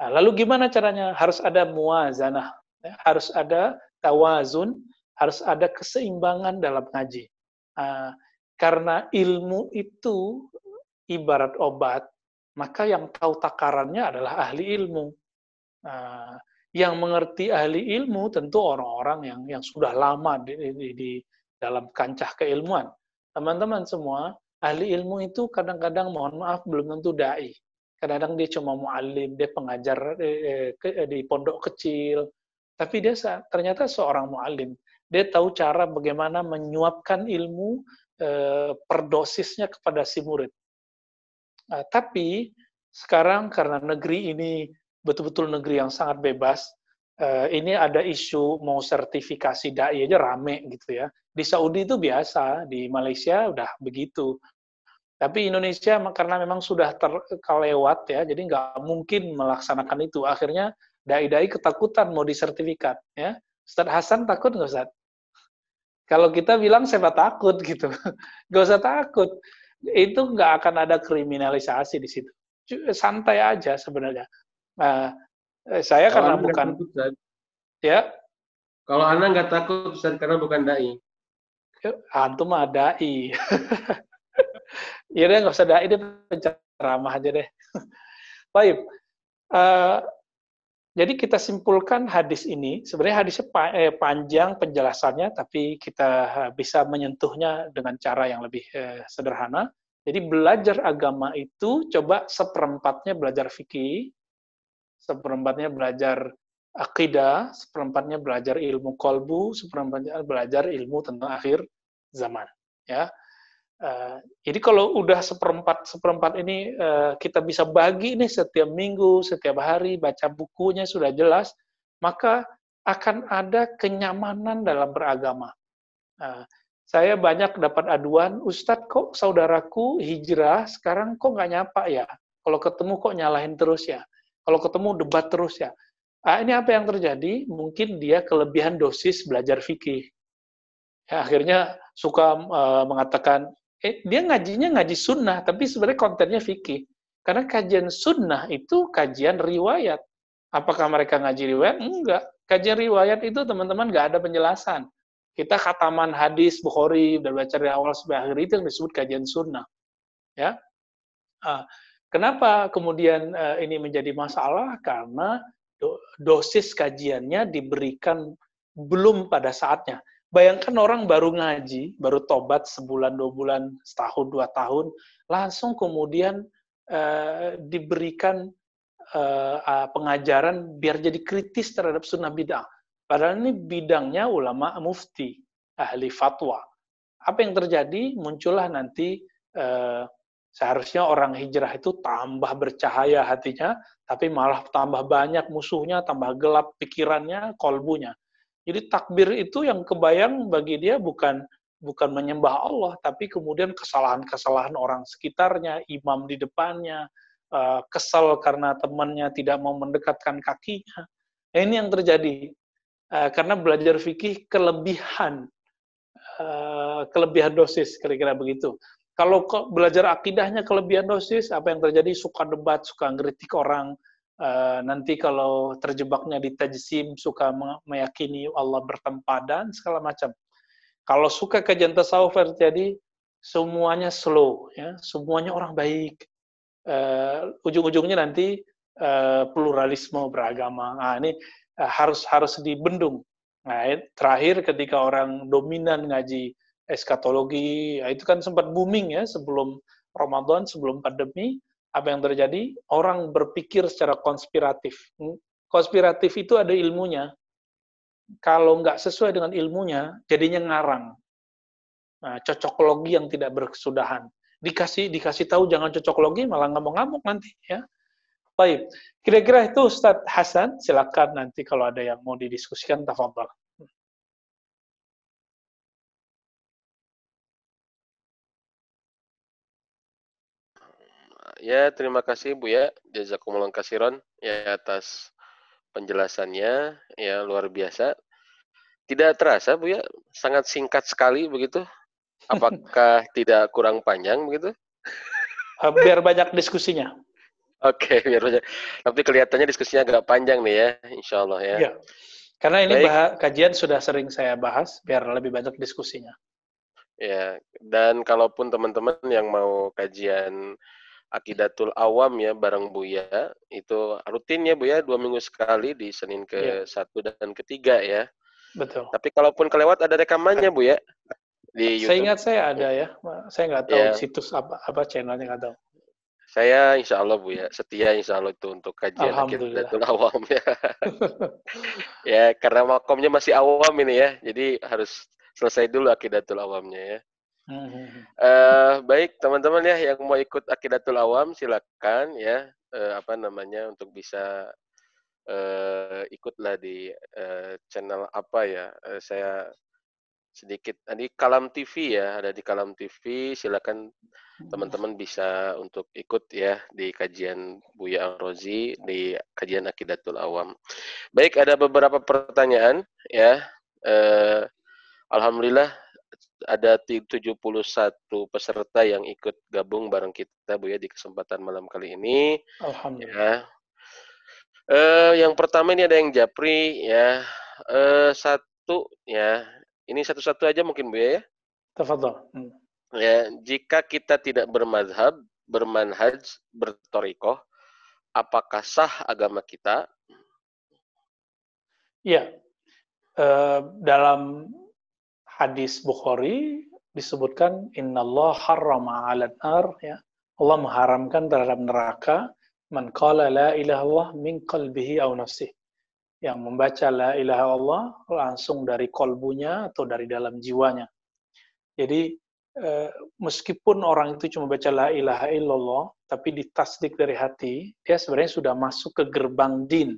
Nah, lalu gimana caranya? Harus ada muazanah, ya. harus ada tawazun, harus ada keseimbangan dalam ngaji. Nah, karena ilmu itu ibarat obat, maka yang tahu takarannya adalah ahli ilmu. Nah, yang mengerti ahli ilmu tentu orang-orang yang yang sudah lama di, di, di dalam kancah keilmuan. Teman-teman semua, ahli ilmu itu kadang-kadang mohon maaf belum tentu dai. Kadang-kadang dia cuma muallim, dia pengajar eh, di pondok kecil, tapi dia ternyata seorang muallim. Dia tahu cara bagaimana menyuapkan ilmu eh, per dosisnya kepada si murid. Uh, tapi sekarang karena negeri ini betul-betul negeri yang sangat bebas, uh, ini ada isu mau sertifikasi dai aja rame gitu ya. Di Saudi itu biasa, di Malaysia udah begitu. Tapi Indonesia karena memang sudah terkelewat ya, jadi nggak mungkin melaksanakan itu. Akhirnya dai-dai ketakutan mau disertifikat ya. Ustaz Hasan takut nggak Ustaz? Kalau kita bilang saya takut gitu, nggak usah takut itu nggak akan ada kriminalisasi di situ. Santai aja sebenarnya. Nah, saya kalau karena bukan takut, ya. Kalau Anda nggak takut Ustaz, karena bukan dai. Antum mah dai. ya deh nggak usah dai deh penceramah aja deh. Baik. Uh, jadi kita simpulkan hadis ini, sebenarnya hadisnya eh, panjang penjelasannya, tapi kita eh, bisa menyentuhnya dengan cara yang lebih eh, sederhana. Jadi belajar agama itu coba seperempatnya belajar fikih, seperempatnya belajar akidah, seperempatnya belajar ilmu kolbu, seperempatnya belajar ilmu tentang akhir zaman. Ya, Uh, jadi kalau udah seperempat seperempat ini uh, kita bisa bagi nih setiap minggu, setiap hari baca bukunya sudah jelas, maka akan ada kenyamanan dalam beragama. Uh, saya banyak dapat aduan, Ustadz kok saudaraku hijrah sekarang kok nggak nyapa ya? Kalau ketemu kok nyalahin terus ya? Kalau ketemu debat terus ya? Ah, ini apa yang terjadi? Mungkin dia kelebihan dosis belajar fikih. Ya, akhirnya suka uh, mengatakan eh, dia ngajinya ngaji sunnah, tapi sebenarnya kontennya fikih. Karena kajian sunnah itu kajian riwayat. Apakah mereka ngaji riwayat? Enggak. Kajian riwayat itu teman-teman nggak ada penjelasan. Kita khataman hadis Bukhari dan baca dari awal sampai akhir itu yang disebut kajian sunnah. Ya, uh, Kenapa kemudian uh, ini menjadi masalah? Karena do dosis kajiannya diberikan belum pada saatnya. Bayangkan orang baru ngaji, baru tobat sebulan, dua bulan, setahun, dua tahun, langsung kemudian uh, diberikan uh, pengajaran biar jadi kritis terhadap sunnah bid'ah. Padahal ini bidangnya ulama mufti, ahli fatwa. Apa yang terjadi? Muncullah nanti seharusnya orang hijrah itu tambah bercahaya hatinya, tapi malah tambah banyak musuhnya, tambah gelap pikirannya, kolbunya. Jadi takbir itu yang kebayang bagi dia bukan bukan menyembah Allah, tapi kemudian kesalahan-kesalahan orang sekitarnya, imam di depannya, eh, kesal karena temannya tidak mau mendekatkan kakinya. Nah, ini yang terjadi eh, karena belajar fikih kelebihan eh, kelebihan dosis kira-kira begitu. Kalau belajar akidahnya kelebihan dosis, apa yang terjadi suka debat, suka ngeritik orang, Eh, nanti kalau terjebaknya di tajsim suka meyakini Allah bertempadan segala macam. Kalau suka kajian tasawuf terjadi semuanya slow ya, semuanya orang baik. Uh, ujung-ujungnya nanti uh, pluralisme beragama. Nah, ini harus harus dibendung. Nah, terakhir ketika orang dominan ngaji eskatologi, ya itu kan sempat booming ya sebelum Ramadan, sebelum pandemi, apa yang terjadi? Orang berpikir secara konspiratif. Konspiratif itu ada ilmunya. Kalau nggak sesuai dengan ilmunya, jadinya ngarang. Nah, cocokologi yang tidak berkesudahan. Dikasih dikasih tahu jangan cocokologi, malah ngamuk-ngamuk nanti. ya. Baik, kira-kira itu Ustadz Hasan, silakan nanti kalau ada yang mau didiskusikan, tafadhol. Ya, terima kasih Bu ya. Jazakumullah kasiron ya atas penjelasannya ya luar biasa. Tidak terasa Bu ya, sangat singkat sekali begitu. Apakah tidak kurang panjang begitu? Eh, biar banyak diskusinya. Oke, biar banyak. Tapi kelihatannya diskusinya agak panjang nih ya, insya Allah ya. ya. Karena ini bah kajian sudah sering saya bahas, biar lebih banyak diskusinya. Ya, dan kalaupun teman-teman yang mau kajian Akidatul Awam ya bareng Buya itu rutin ya Buya dua minggu sekali di Senin ke ya. satu dan ketiga ya. Betul. Tapi kalaupun kelewat ada rekamannya Bu ya di YouTube. Saya ingat saya ada ya. Saya nggak tahu ya. situs apa apa channelnya nggak tahu. Saya insya Allah Bu ya setia insya Allah itu untuk kajian Akidatul Awam ya. ya karena makomnya masih awam ini ya, jadi harus selesai dulu Akidatul Awamnya ya. Uh, baik teman-teman ya yang mau ikut akidatul awam silakan ya uh, apa namanya untuk bisa uh, ikutlah di uh, channel apa ya uh, saya sedikit di Kalam TV ya ada di Kalam TV silakan teman-teman bisa untuk ikut ya di kajian Buya Rozi di kajian akidatul awam. Baik ada beberapa pertanyaan ya. Uh, Alhamdulillah ada 71 peserta yang ikut gabung bareng kita Bu ya di kesempatan malam kali ini. Alhamdulillah. Ya. Uh, yang pertama ini ada yang Japri ya. Uh, satu ya. Ini satu-satu aja mungkin Bu ya. Tafadhol. Hmm. Ya, jika kita tidak bermadhab, bermanhaj, bertorikoh, apakah sah agama kita? Ya, uh, dalam hadis Bukhari disebutkan innallah harrama 'alan nar ya. Allah mengharamkan terhadap neraka man qala la ilaha illallah min qalbihi aw nafsih. Yang membaca la ilaha Allah langsung dari kolbunya atau dari dalam jiwanya. Jadi eh, meskipun orang itu cuma baca la ilaha illallah, tapi ditasdik dari hati, dia sebenarnya sudah masuk ke gerbang din.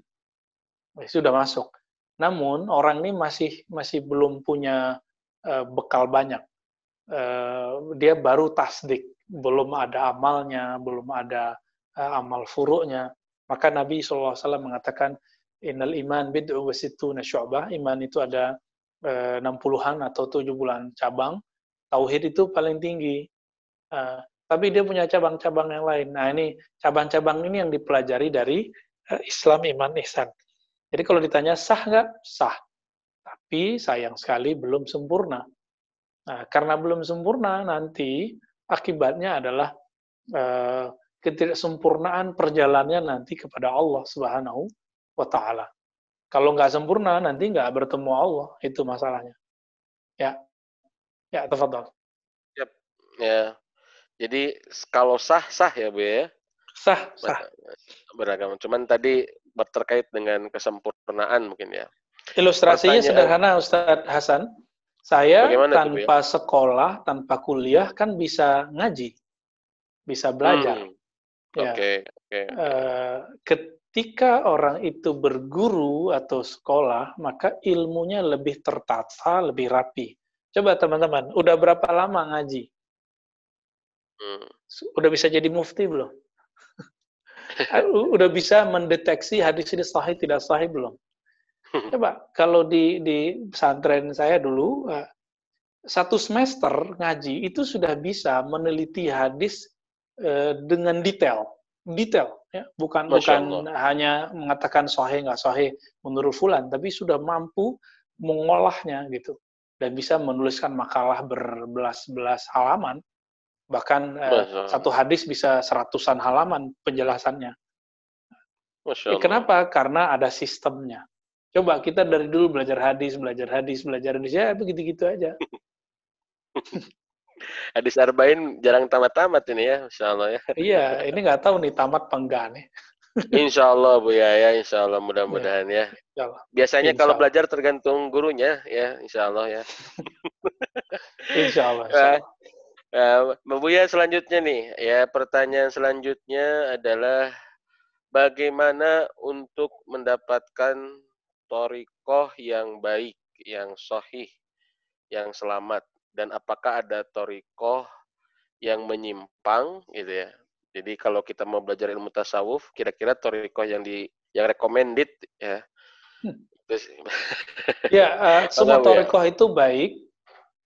Sudah masuk. Namun orang ini masih masih belum punya uh, bekal banyak. Uh, dia baru tasdik, belum ada amalnya, belum ada uh, amal furuknya. Maka Nabi SAW mengatakan, Innal iman bid'u wa sittuna syu'bah. Iman itu ada uh, 60-an atau 7 bulan cabang tauhid itu paling tinggi. Tapi dia punya cabang-cabang yang lain. Nah ini cabang-cabang ini yang dipelajari dari Islam, iman, ihsan. Jadi kalau ditanya sah nggak? Sah. Tapi sayang sekali belum sempurna. Nah, karena belum sempurna nanti akibatnya adalah uh, ketidaksempurnaan perjalanannya nanti kepada Allah Subhanahu wa taala. Kalau nggak sempurna nanti nggak bertemu Allah, itu masalahnya. Ya, Ya, tafadhol. Yep. Ya. Jadi kalau sah sah ya Bu ya. Sah, sah. Beragam. Cuman tadi terkait dengan kesempurnaan mungkin ya. Ilustrasinya Pertanyaan, sederhana Ustadz Hasan. Saya tanpa itu, sekolah, tanpa kuliah kan bisa ngaji. Bisa belajar. Hmm. Ya. Oke, oke. Uh, ketika orang itu berguru atau sekolah, maka ilmunya lebih tertata, lebih rapi. Coba teman-teman, udah berapa lama ngaji? Hmm. Udah bisa jadi mufti belum? udah bisa mendeteksi hadis ini sahih tidak sahih belum? Coba kalau di di pesantren saya dulu eh, satu semester ngaji itu sudah bisa meneliti hadis eh, dengan detail, detail ya, bukan Masya bukan Allah. hanya mengatakan sahih nggak sahih menurut fulan, tapi sudah mampu mengolahnya gitu dan bisa menuliskan makalah berbelas-belas halaman, bahkan eh, satu hadis bisa seratusan halaman penjelasannya. Ya, kenapa? Karena ada sistemnya. Coba kita dari dulu belajar hadis, belajar hadis, belajar hadis, ya begitu-gitu aja. hadis arba'in jarang tamat-tamat ini ya, insya Allah ya. iya, ini nggak tahu nih tamat penggak nih. insya Allah Bu ya, ya insya Allah mudah-mudahan ya. ya. Biasanya insya kalau belajar tergantung gurunya ya, insya Allah ya. insya Allah. Insya Allah. Uh, Mbak Buya selanjutnya nih, ya pertanyaan selanjutnya adalah bagaimana untuk mendapatkan torikoh yang baik, yang sohih, yang selamat, dan apakah ada torikoh yang menyimpang gitu ya jadi kalau kita mau belajar ilmu tasawuf, kira-kira toriko yang di yang recommended ya. Hmm. ya, uh, semua toriko ya? itu baik,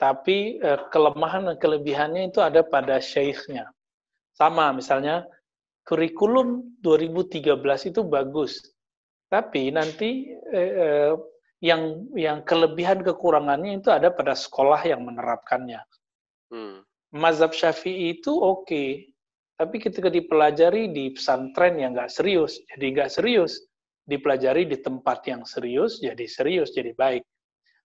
tapi uh, kelemahan dan kelebihannya itu ada pada syekhnya. Sama misalnya kurikulum 2013 itu bagus, tapi nanti uh, yang yang kelebihan kekurangannya itu ada pada sekolah yang menerapkannya. Hmm. Mazhab Syafi'i itu oke, okay, tapi ketika dipelajari di pesantren yang nggak serius, jadi nggak serius. Dipelajari di tempat yang serius, jadi serius, jadi baik.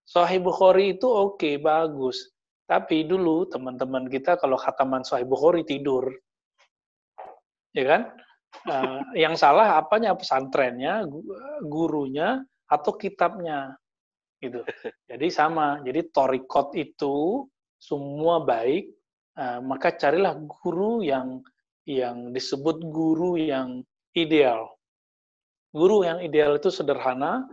Sahih Bukhari itu oke, okay, bagus. Tapi dulu teman-teman kita kalau khataman Sahih Bukhari tidur. Ya kan? Uh, yang salah apanya pesantrennya, gurunya, atau kitabnya. gitu. Jadi sama. Jadi torikot itu semua baik, uh, maka carilah guru yang yang disebut guru yang ideal. Guru yang ideal itu sederhana,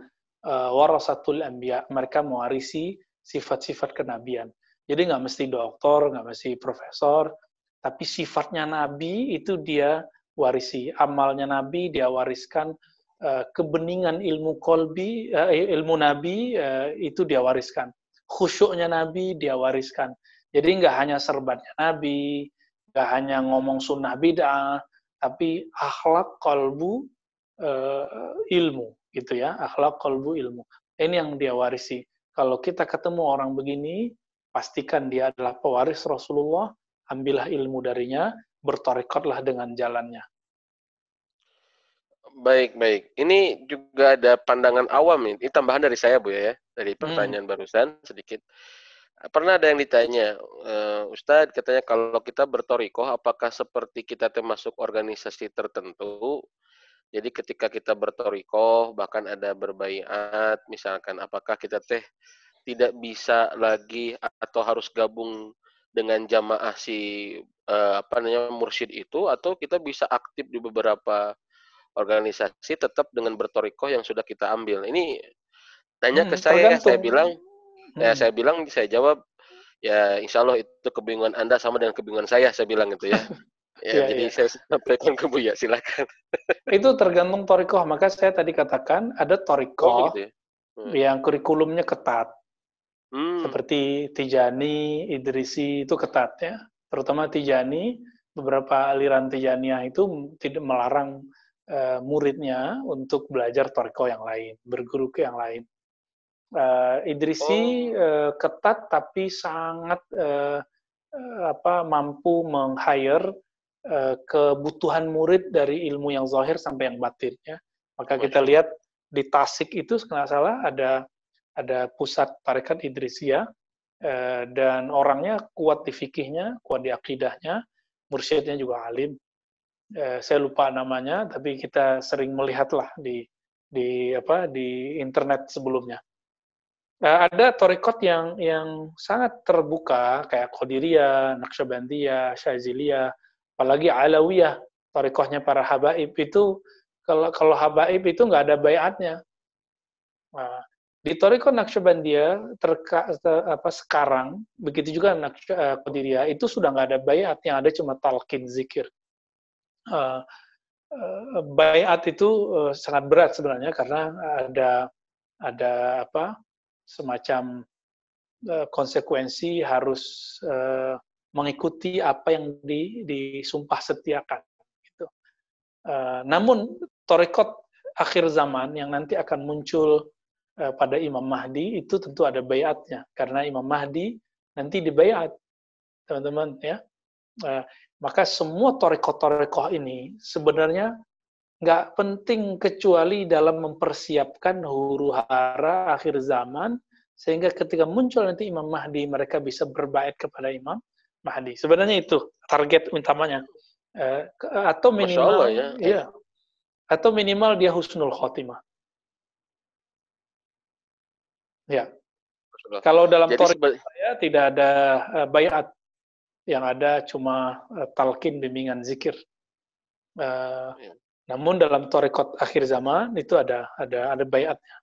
uh, warasatul anbiya. Mereka mewarisi sifat-sifat kenabian. Jadi nggak mesti doktor, nggak mesti profesor, tapi sifatnya nabi itu dia warisi. Amalnya nabi dia wariskan, uh, kebeningan ilmu kolbi, uh, ilmu nabi uh, itu dia wariskan. khusyuknya Nabi dia wariskan. Jadi nggak hanya serbatnya Nabi, nggak hanya ngomong sunnah bid'ah, tapi akhlak kolbu ilmu gitu ya, akhlak kolbu ilmu. Ini yang dia warisi. Kalau kita ketemu orang begini, pastikan dia adalah pewaris Rasulullah, ambillah ilmu darinya, bertorikotlah dengan jalannya. Baik, baik. Ini juga ada pandangan awam ini. Ini tambahan dari saya, Bu ya, dari hmm. pertanyaan hmm. barusan sedikit. Pernah ada yang ditanya, uh, Ustadz katanya kalau kita bertorikoh, apakah seperti kita termasuk organisasi tertentu? Jadi ketika kita bertorikoh, bahkan ada berbaiat, misalkan apakah kita teh tidak bisa lagi atau harus gabung dengan jamaah si uh, apa namanya mursyid itu, atau kita bisa aktif di beberapa organisasi tetap dengan bertorikoh yang sudah kita ambil. Ini tanya hmm, ke saya, tergantung. saya bilang, ya, hmm. ya saya bilang, saya jawab, ya insya Allah itu kebingungan Anda sama dengan kebingungan saya, saya bilang gitu ya. Ya, ya jadi ya. saya sampaikan ke Bu ya, silakan. itu tergantung torikoh, maka saya tadi katakan ada torikoh oh, gitu ya? hmm. yang kurikulumnya ketat. Hmm. Seperti Tijani, Idrisi itu ketat ya. Terutama Tijani, beberapa aliran Tijaniyah itu tidak melarang uh, muridnya untuk belajar toriko yang lain, berguru ke yang lain. Uh, Idrisi oh. uh, ketat tapi sangat uh, uh, apa mampu meng-hire uh, kebutuhan murid dari ilmu yang zahir sampai yang batin ya. Maka kita lihat di Tasik itu kalau salah ada ada pusat tarekat Idrisia uh, dan orangnya kuat di fikihnya, kuat di akidahnya, mursyidnya juga alim eh, saya lupa namanya, tapi kita sering melihatlah di di apa di internet sebelumnya. Eh, ada torikot yang yang sangat terbuka kayak Qadiriyah, Naqsyabandiyah, Syaziliyah, apalagi Alawiyah, torikohnya para habaib itu kalau kalau habaib itu nggak ada bayatnya. Nah, di Toriko Naqsyabandiyah terka, ter, apa sekarang begitu juga eh, Qadiriyah itu sudah nggak ada bayat yang ada cuma talqin zikir uh, bayat itu sangat berat sebenarnya karena ada ada apa semacam konsekuensi harus mengikuti apa yang di, disumpah setiakan. Gitu. Namun torekot akhir zaman yang nanti akan muncul pada Imam Mahdi itu tentu ada bayatnya karena Imam Mahdi nanti dibayat teman-teman ya. Uh, maka semua torekoh-torekoh ini sebenarnya nggak penting kecuali dalam mempersiapkan huru hara akhir zaman sehingga ketika muncul nanti Imam Mahdi mereka bisa berbait kepada Imam Mahdi. Sebenarnya itu target utamanya. Eh, atau minimal ya. ya. Atau minimal dia husnul khotimah. Ya. Kalau dalam torikoh saya tidak ada uh, bayat yang ada cuma uh, talqin bimbingan zikir. Uh, ya. Namun dalam torikot akhir zaman itu ada ada ada bayatnya.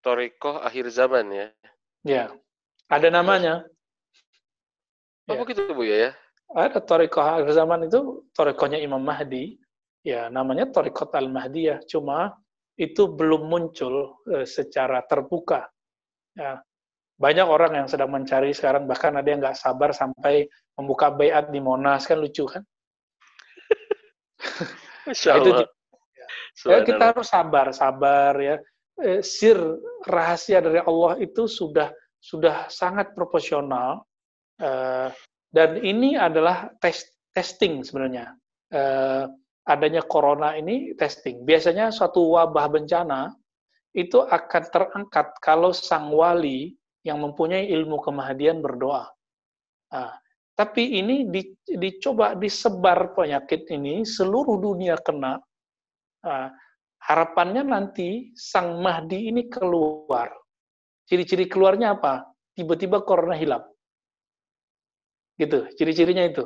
Torikoh akhir zaman ya? Ya, ada namanya. Oh, ya. begitu Bu ya? Ada torikoh akhir zaman itu torikohnya Imam Mahdi. Ya, namanya torikot al-Mahdiyah. Cuma itu belum muncul uh, secara terbuka. Ya, banyak orang yang sedang mencari sekarang bahkan ada yang nggak sabar sampai membuka bayat di Monas kan lucu kan? Nah, itu ya, kita harus sabar sabar ya. Eh, sir rahasia dari Allah itu sudah sudah sangat proporsional eh, dan ini adalah tes, testing sebenarnya. Eh, adanya corona ini testing biasanya suatu wabah bencana itu akan terangkat kalau sang wali yang mempunyai ilmu kemahdian berdoa. Nah, tapi ini di, dicoba disebar penyakit ini seluruh dunia kena. Nah, harapannya nanti sang Mahdi ini keluar. Ciri-ciri keluarnya apa? Tiba-tiba corona hilang. Gitu, ciri-cirinya itu.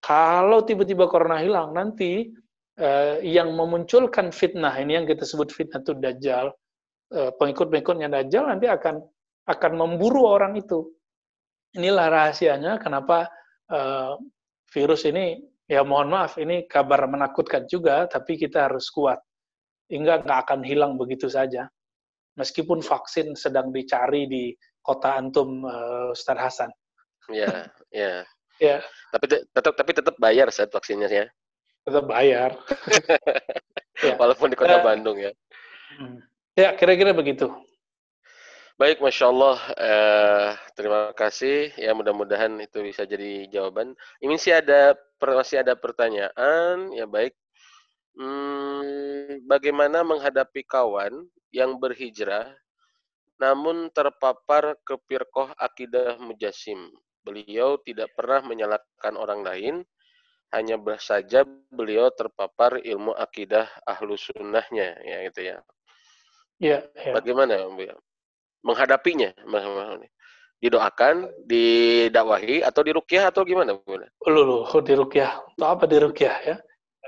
Kalau tiba-tiba corona hilang, nanti eh, yang memunculkan fitnah ini yang kita sebut fitnah itu dajjal, eh, pengikut-pengikutnya dajjal nanti akan akan memburu orang itu. Inilah rahasianya kenapa uh, virus ini, ya mohon maaf, ini kabar menakutkan juga, tapi kita harus kuat. Hingga nggak akan hilang begitu saja. meskipun vaksin sedang dicari di kota antum uh, Ustaz Hasan. Ya, ya. ya. Tapi tetap tapi tetap bayar saat vaksinnya ya. Tetap bayar. ya. Walaupun di kota uh, Bandung ya. Ya, kira-kira begitu. Baik, masya Allah. Eh, terima kasih. Ya, mudah-mudahan itu bisa jadi jawaban. Ini sih ada masih ada pertanyaan. Ya baik. Hmm, bagaimana menghadapi kawan yang berhijrah namun terpapar ke firqah akidah mujasim. Beliau tidak pernah menyalahkan orang lain, hanya saja beliau terpapar ilmu akidah ahlu sunnahnya, ya gitu ya. Ya, ya. Bagaimana ya? menghadapinya? Didoakan, didakwahi, atau dirukyah atau gimana? Lulu, dirukyah. Untuk apa dirukyah ya?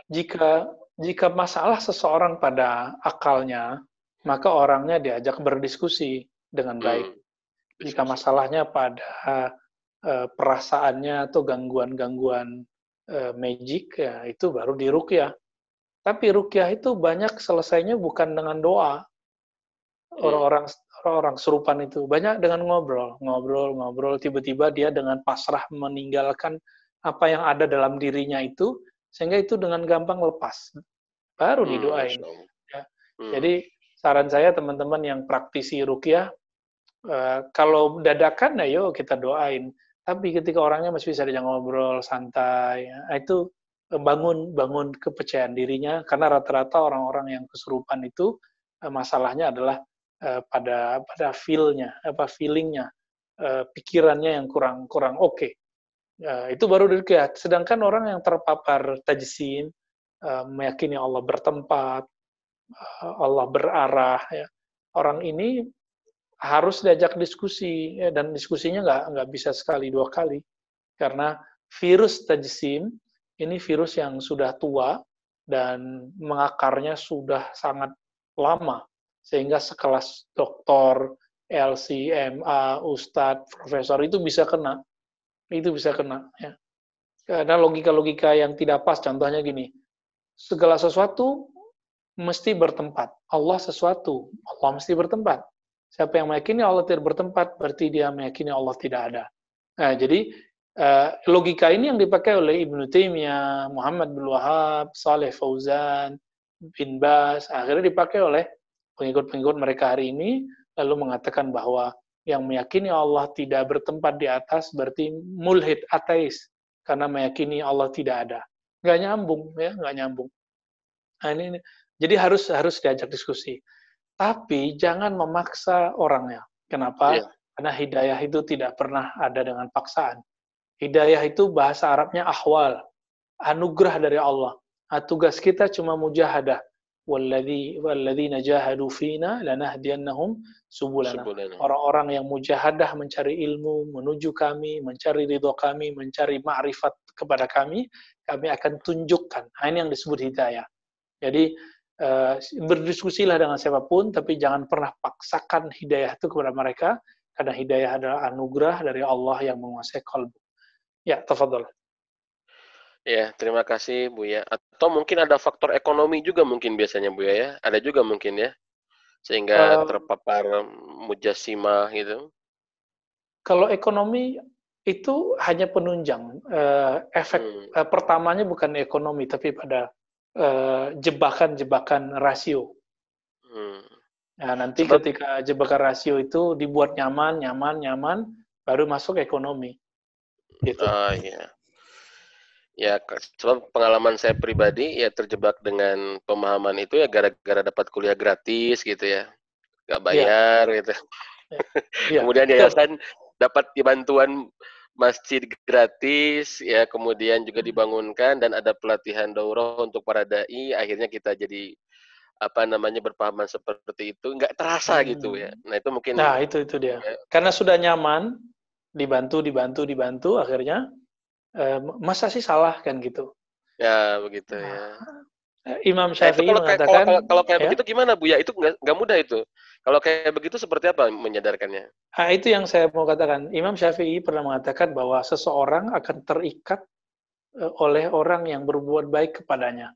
Jika jika masalah seseorang pada akalnya, maka orangnya diajak berdiskusi dengan hmm. baik. Hmm. Jika masalahnya pada uh, perasaannya atau gangguan-gangguan uh, magic, ya itu baru dirukyah. Tapi rukyah itu banyak selesainya bukan dengan doa, orang-orang orang-orang serupan itu banyak dengan ngobrol, ngobrol, ngobrol. Tiba-tiba dia dengan pasrah meninggalkan apa yang ada dalam dirinya itu, sehingga itu dengan gampang lepas. Baru hmm, didoain. Hmm, ya. hmm. Jadi saran saya teman-teman yang praktisi rukyah, uh, kalau dadakan ya yuk kita doain. Tapi ketika orangnya masih bisa diajak ngobrol santai, ya, itu bangun bangun kepercayaan dirinya karena rata-rata orang-orang yang kesurupan itu eh, masalahnya adalah Eh, pada pada feel-nya, apa feeling-nya, pikirannya yang kurang kurang oke. Okay. Itu baru dilihat. Sedangkan orang yang terpapar tajsim, uh, meyakini Allah bertempat, Allah berarah, ya. orang ini harus diajak diskusi ya, dan diskusinya nggak nggak bisa sekali dua kali karena virus tajsim ini virus yang sudah tua dan mengakarnya sudah sangat lama sehingga sekelas doktor, LC, MA, Ustadz, Profesor itu bisa kena. Itu bisa kena. Ya. Karena logika-logika yang tidak pas, contohnya gini, segala sesuatu mesti bertempat. Allah sesuatu, Allah mesti bertempat. Siapa yang meyakini Allah tidak bertempat, berarti dia meyakini Allah tidak ada. Nah, jadi eh, logika ini yang dipakai oleh Ibnu Taimiyah, Muhammad bin Wahab, Saleh Fauzan, bin Bas, akhirnya dipakai oleh pengikut-pengikut mereka hari ini lalu mengatakan bahwa yang meyakini Allah tidak bertempat di atas berarti mulhid ateis karena meyakini Allah tidak ada. Nggak nyambung ya, nggak nyambung. Nah, ini, ini jadi harus harus diajak diskusi tapi jangan memaksa orangnya. Kenapa? Yeah. Karena hidayah itu tidak pernah ada dengan paksaan. Hidayah itu bahasa Arabnya ahwal, anugerah dari Allah. Nah, tugas kita cuma mujahadah. Walladhi. Orang-orang yang mujahadah mencari ilmu, menuju kami, mencari ridho kami, mencari ma'rifat kepada kami, kami akan tunjukkan. Nah, ini yang disebut hidayah. Jadi uh, berdiskusilah dengan siapa pun, tapi jangan pernah paksakan hidayah itu kepada mereka, karena hidayah adalah anugerah dari Allah yang menguasai kalbu. Ya, tafadhol. Ya, terima kasih Bu ya. Atau mungkin ada faktor ekonomi juga mungkin biasanya Bu ya. Ada juga mungkin ya. Sehingga uh, terpapar mujasimah gitu. Kalau ekonomi itu hanya penunjang. Uh, efek hmm. uh, pertamanya bukan ekonomi tapi pada jebakan-jebakan uh, rasio. Hmm. Nah, nanti Sebab, ketika jebakan rasio itu dibuat nyaman, nyaman, nyaman, baru masuk ekonomi. Gitu. Ah, iya. Ya, sebab pengalaman saya pribadi ya terjebak dengan pemahaman itu ya gara-gara dapat kuliah gratis gitu ya. Gak iya. bayar ya. gitu. Ya. kemudian yayasan dapat bantuan masjid gratis ya, kemudian juga hmm. dibangunkan dan ada pelatihan daurah untuk para dai, akhirnya kita jadi apa namanya berpahaman seperti itu nggak terasa hmm. gitu ya. Nah, itu mungkin Nah, itu itu dia. Ya. Karena sudah nyaman, dibantu dibantu dibantu akhirnya Eh, masa sih salah kan gitu. Ya begitu nah, ya. Eh, Imam nah, Syafi'i nah, mengatakan kalau, kalau, kayak ya? begitu gimana Bu ya? Itu nggak mudah itu. Kalau kayak begitu seperti apa menyadarkannya? Nah, itu yang saya mau katakan. Imam Syafi'i pernah mengatakan bahwa seseorang akan terikat eh, oleh orang yang berbuat baik kepadanya.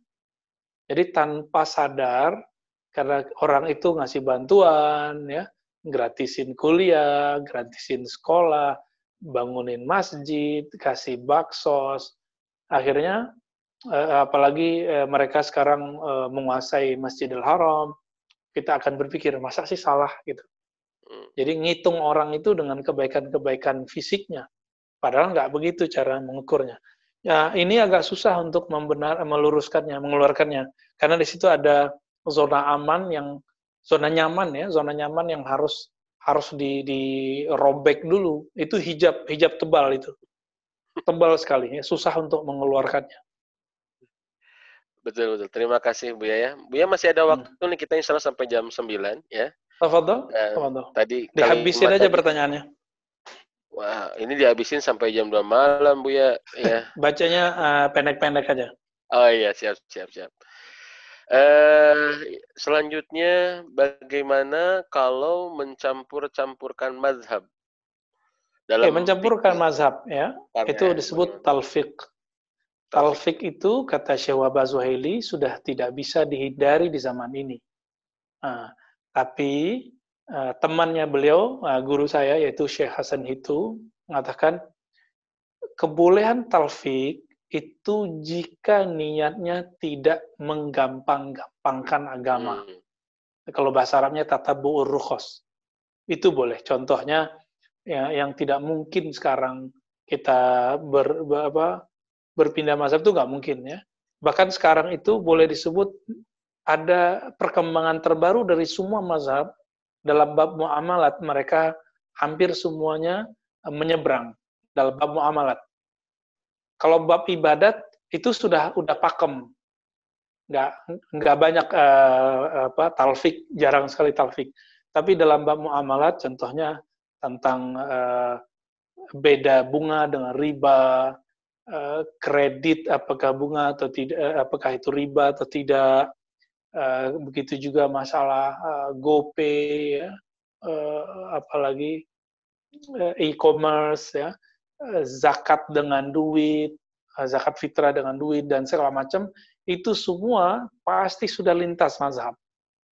Jadi tanpa sadar karena orang itu ngasih bantuan ya gratisin kuliah gratisin sekolah bangunin masjid kasih baksos akhirnya eh, apalagi eh, mereka sekarang eh, menguasai Masjidil Haram kita akan berpikir masa sih salah gitu hmm. jadi ngitung orang itu dengan kebaikan-kebaikan fisiknya padahal nggak begitu cara mengukurnya ya ini agak susah untuk membenar meluruskannya mengeluarkannya karena di situ ada zona aman yang zona nyaman ya, zona nyaman yang harus harus di dirobek dulu. Itu hijab hijab tebal itu. Tebal sekali ya, susah untuk mengeluarkannya. Betul betul. Terima kasih Bu ya. Bu ya masih ada hmm. waktu hmm. nih kita insya Allah sampai jam 9 ya. Tafadhol. Uh, tadi dihabisin aja tadi. pertanyaannya. Wah, ini dihabisin sampai jam 2 malam Bu ya. ya. Bacanya uh, pendek-pendek aja. Oh iya, siap siap siap. Eh, selanjutnya bagaimana kalau mencampur-campurkan mazhab? Dalam mencampurkan mazhab ya, itu disebut talfiq. Talfiq itu kata Syekh Zuhaili sudah tidak bisa dihindari di zaman ini. Nah, tapi uh, temannya beliau, uh, guru saya yaitu Syekh Hasan itu mengatakan kebolehan talfiq itu jika niatnya tidak menggampang-gampangkan agama. Hmm. Kalau bahasa Arabnya tata rukhos. Itu boleh. Contohnya ya, yang tidak mungkin sekarang kita ber, ber, apa, berpindah mazhab itu nggak mungkin ya. Bahkan sekarang itu boleh disebut ada perkembangan terbaru dari semua mazhab dalam bab muamalat mereka hampir semuanya menyeberang dalam bab muamalat. Kalau bab ibadat itu sudah udah pakem, nggak nggak banyak uh, apa talfik, jarang sekali talfik. Tapi dalam bab muamalat, contohnya tentang uh, beda bunga dengan riba, uh, kredit apakah bunga atau tidak, uh, apakah itu riba atau tidak. Uh, begitu juga masalah GoPay, ya, apalagi e-commerce, ya Eh, zakat dengan duit, eh, zakat fitrah dengan duit, dan segala macam, itu semua pasti sudah lintas mazhab.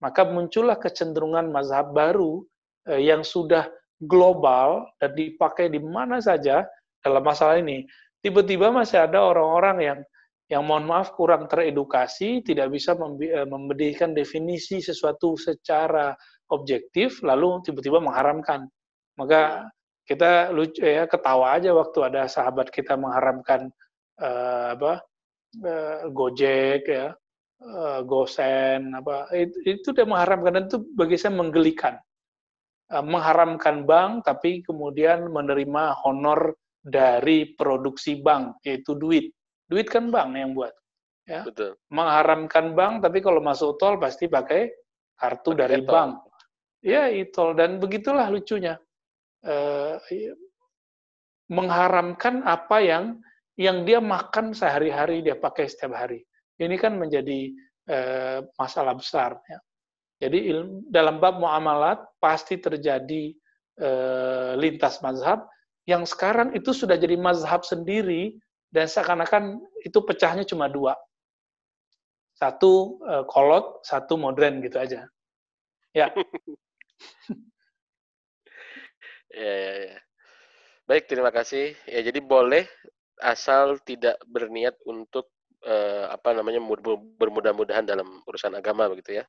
Maka muncullah kecenderungan mazhab baru eh, yang sudah global dan dipakai di mana saja dalam masalah ini. Tiba-tiba masih ada orang-orang yang yang mohon maaf kurang teredukasi, tidak bisa memberikan definisi sesuatu secara objektif, lalu tiba-tiba mengharamkan. Maka kita lucu ya ketawa aja waktu ada sahabat kita mengharamkan uh, apa uh, Gojek ya uh, Gosen apa itu, itu dia mengharamkan dan itu bagi saya menggelikan uh, mengharamkan bank tapi kemudian menerima honor dari produksi bank yaitu duit duit kan bank yang buat ya Betul. mengharamkan bank tapi kalau masuk tol pasti pakai kartu pakai dari tol. bank ya itu dan begitulah lucunya uh, mengharamkan apa yang yang dia makan sehari-hari dia pakai setiap hari. Ini kan menjadi uh, masalah besar. Ya. Jadi ilmu, dalam bab muamalat pasti terjadi uh, lintas mazhab yang sekarang itu sudah jadi mazhab sendiri dan seakan-akan itu pecahnya cuma dua. Satu uh, kolot, satu modern gitu aja. Ya. Ya, ya, ya. Baik, terima kasih. Ya, jadi boleh asal tidak berniat untuk uh, apa namanya bermudah-mudahan dalam urusan agama begitu ya.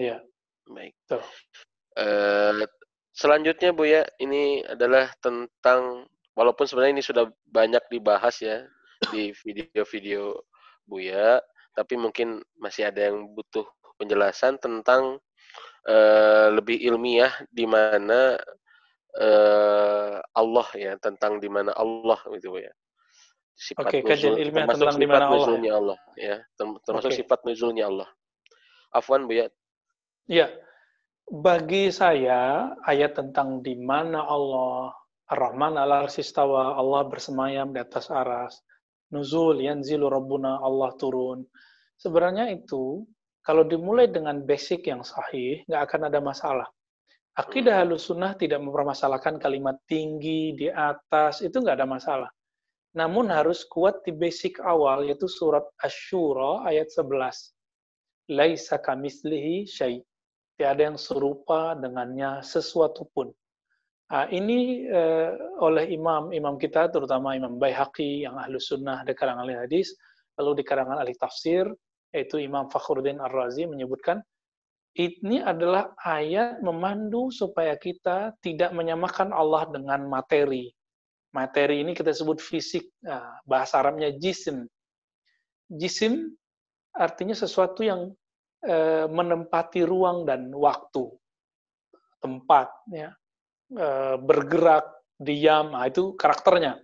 Iya. Baik. Uh, selanjutnya Bu ya, ini adalah tentang walaupun sebenarnya ini sudah banyak dibahas ya di video-video Bu ya, tapi mungkin masih ada yang butuh penjelasan tentang uh, lebih ilmiah di mana uh, Allah ya tentang di mana Allah gitu ya sifat okay, nuzul, ilmiah tentang di mana Allah, ya. Allah ya termasuk okay. sifat nuzulnya Allah Afwan Bu ya ya bagi saya ayat tentang di mana Allah Ar-Rahman ala sistawa Allah bersemayam di atas aras nuzul yanzilu rabbuna Allah turun sebenarnya itu kalau dimulai dengan basic yang sahih nggak akan ada masalah Akidah halus sunnah tidak mempermasalahkan kalimat tinggi, di atas, itu nggak ada masalah. Namun harus kuat di basic awal, yaitu surat Ash-Shura ayat 11. Laisa kamislihi syai. Tiada yang serupa dengannya sesuatu pun. Nah, ini uh, oleh imam imam kita terutama Imam Baihaqi yang ahlu sunnah di kalangan ahli hadis, lalu di kalangan ahli tafsir yaitu Imam Fakhruddin Ar-Razi menyebutkan ini adalah ayat memandu supaya kita tidak menyamakan Allah dengan materi. Materi ini kita sebut fisik, bahasa Arabnya jisim. Jisim artinya sesuatu yang e, menempati ruang dan waktu, tempat, ya Eh, bergerak, diam, nah, itu karakternya.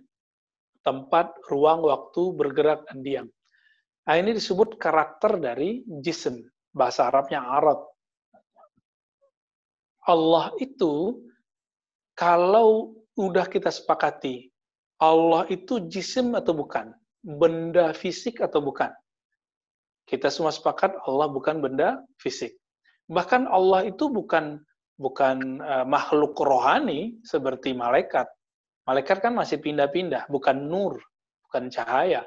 Tempat, ruang, waktu, bergerak, dan diam. Nah, ini disebut karakter dari jisim. Bahasa Arabnya arad. Allah itu, kalau udah kita sepakati, Allah itu jisim atau bukan? Benda fisik atau bukan? Kita semua sepakat Allah bukan benda fisik. Bahkan Allah itu bukan bukan uh, makhluk rohani seperti malaikat. Malaikat kan masih pindah-pindah, bukan nur, bukan cahaya.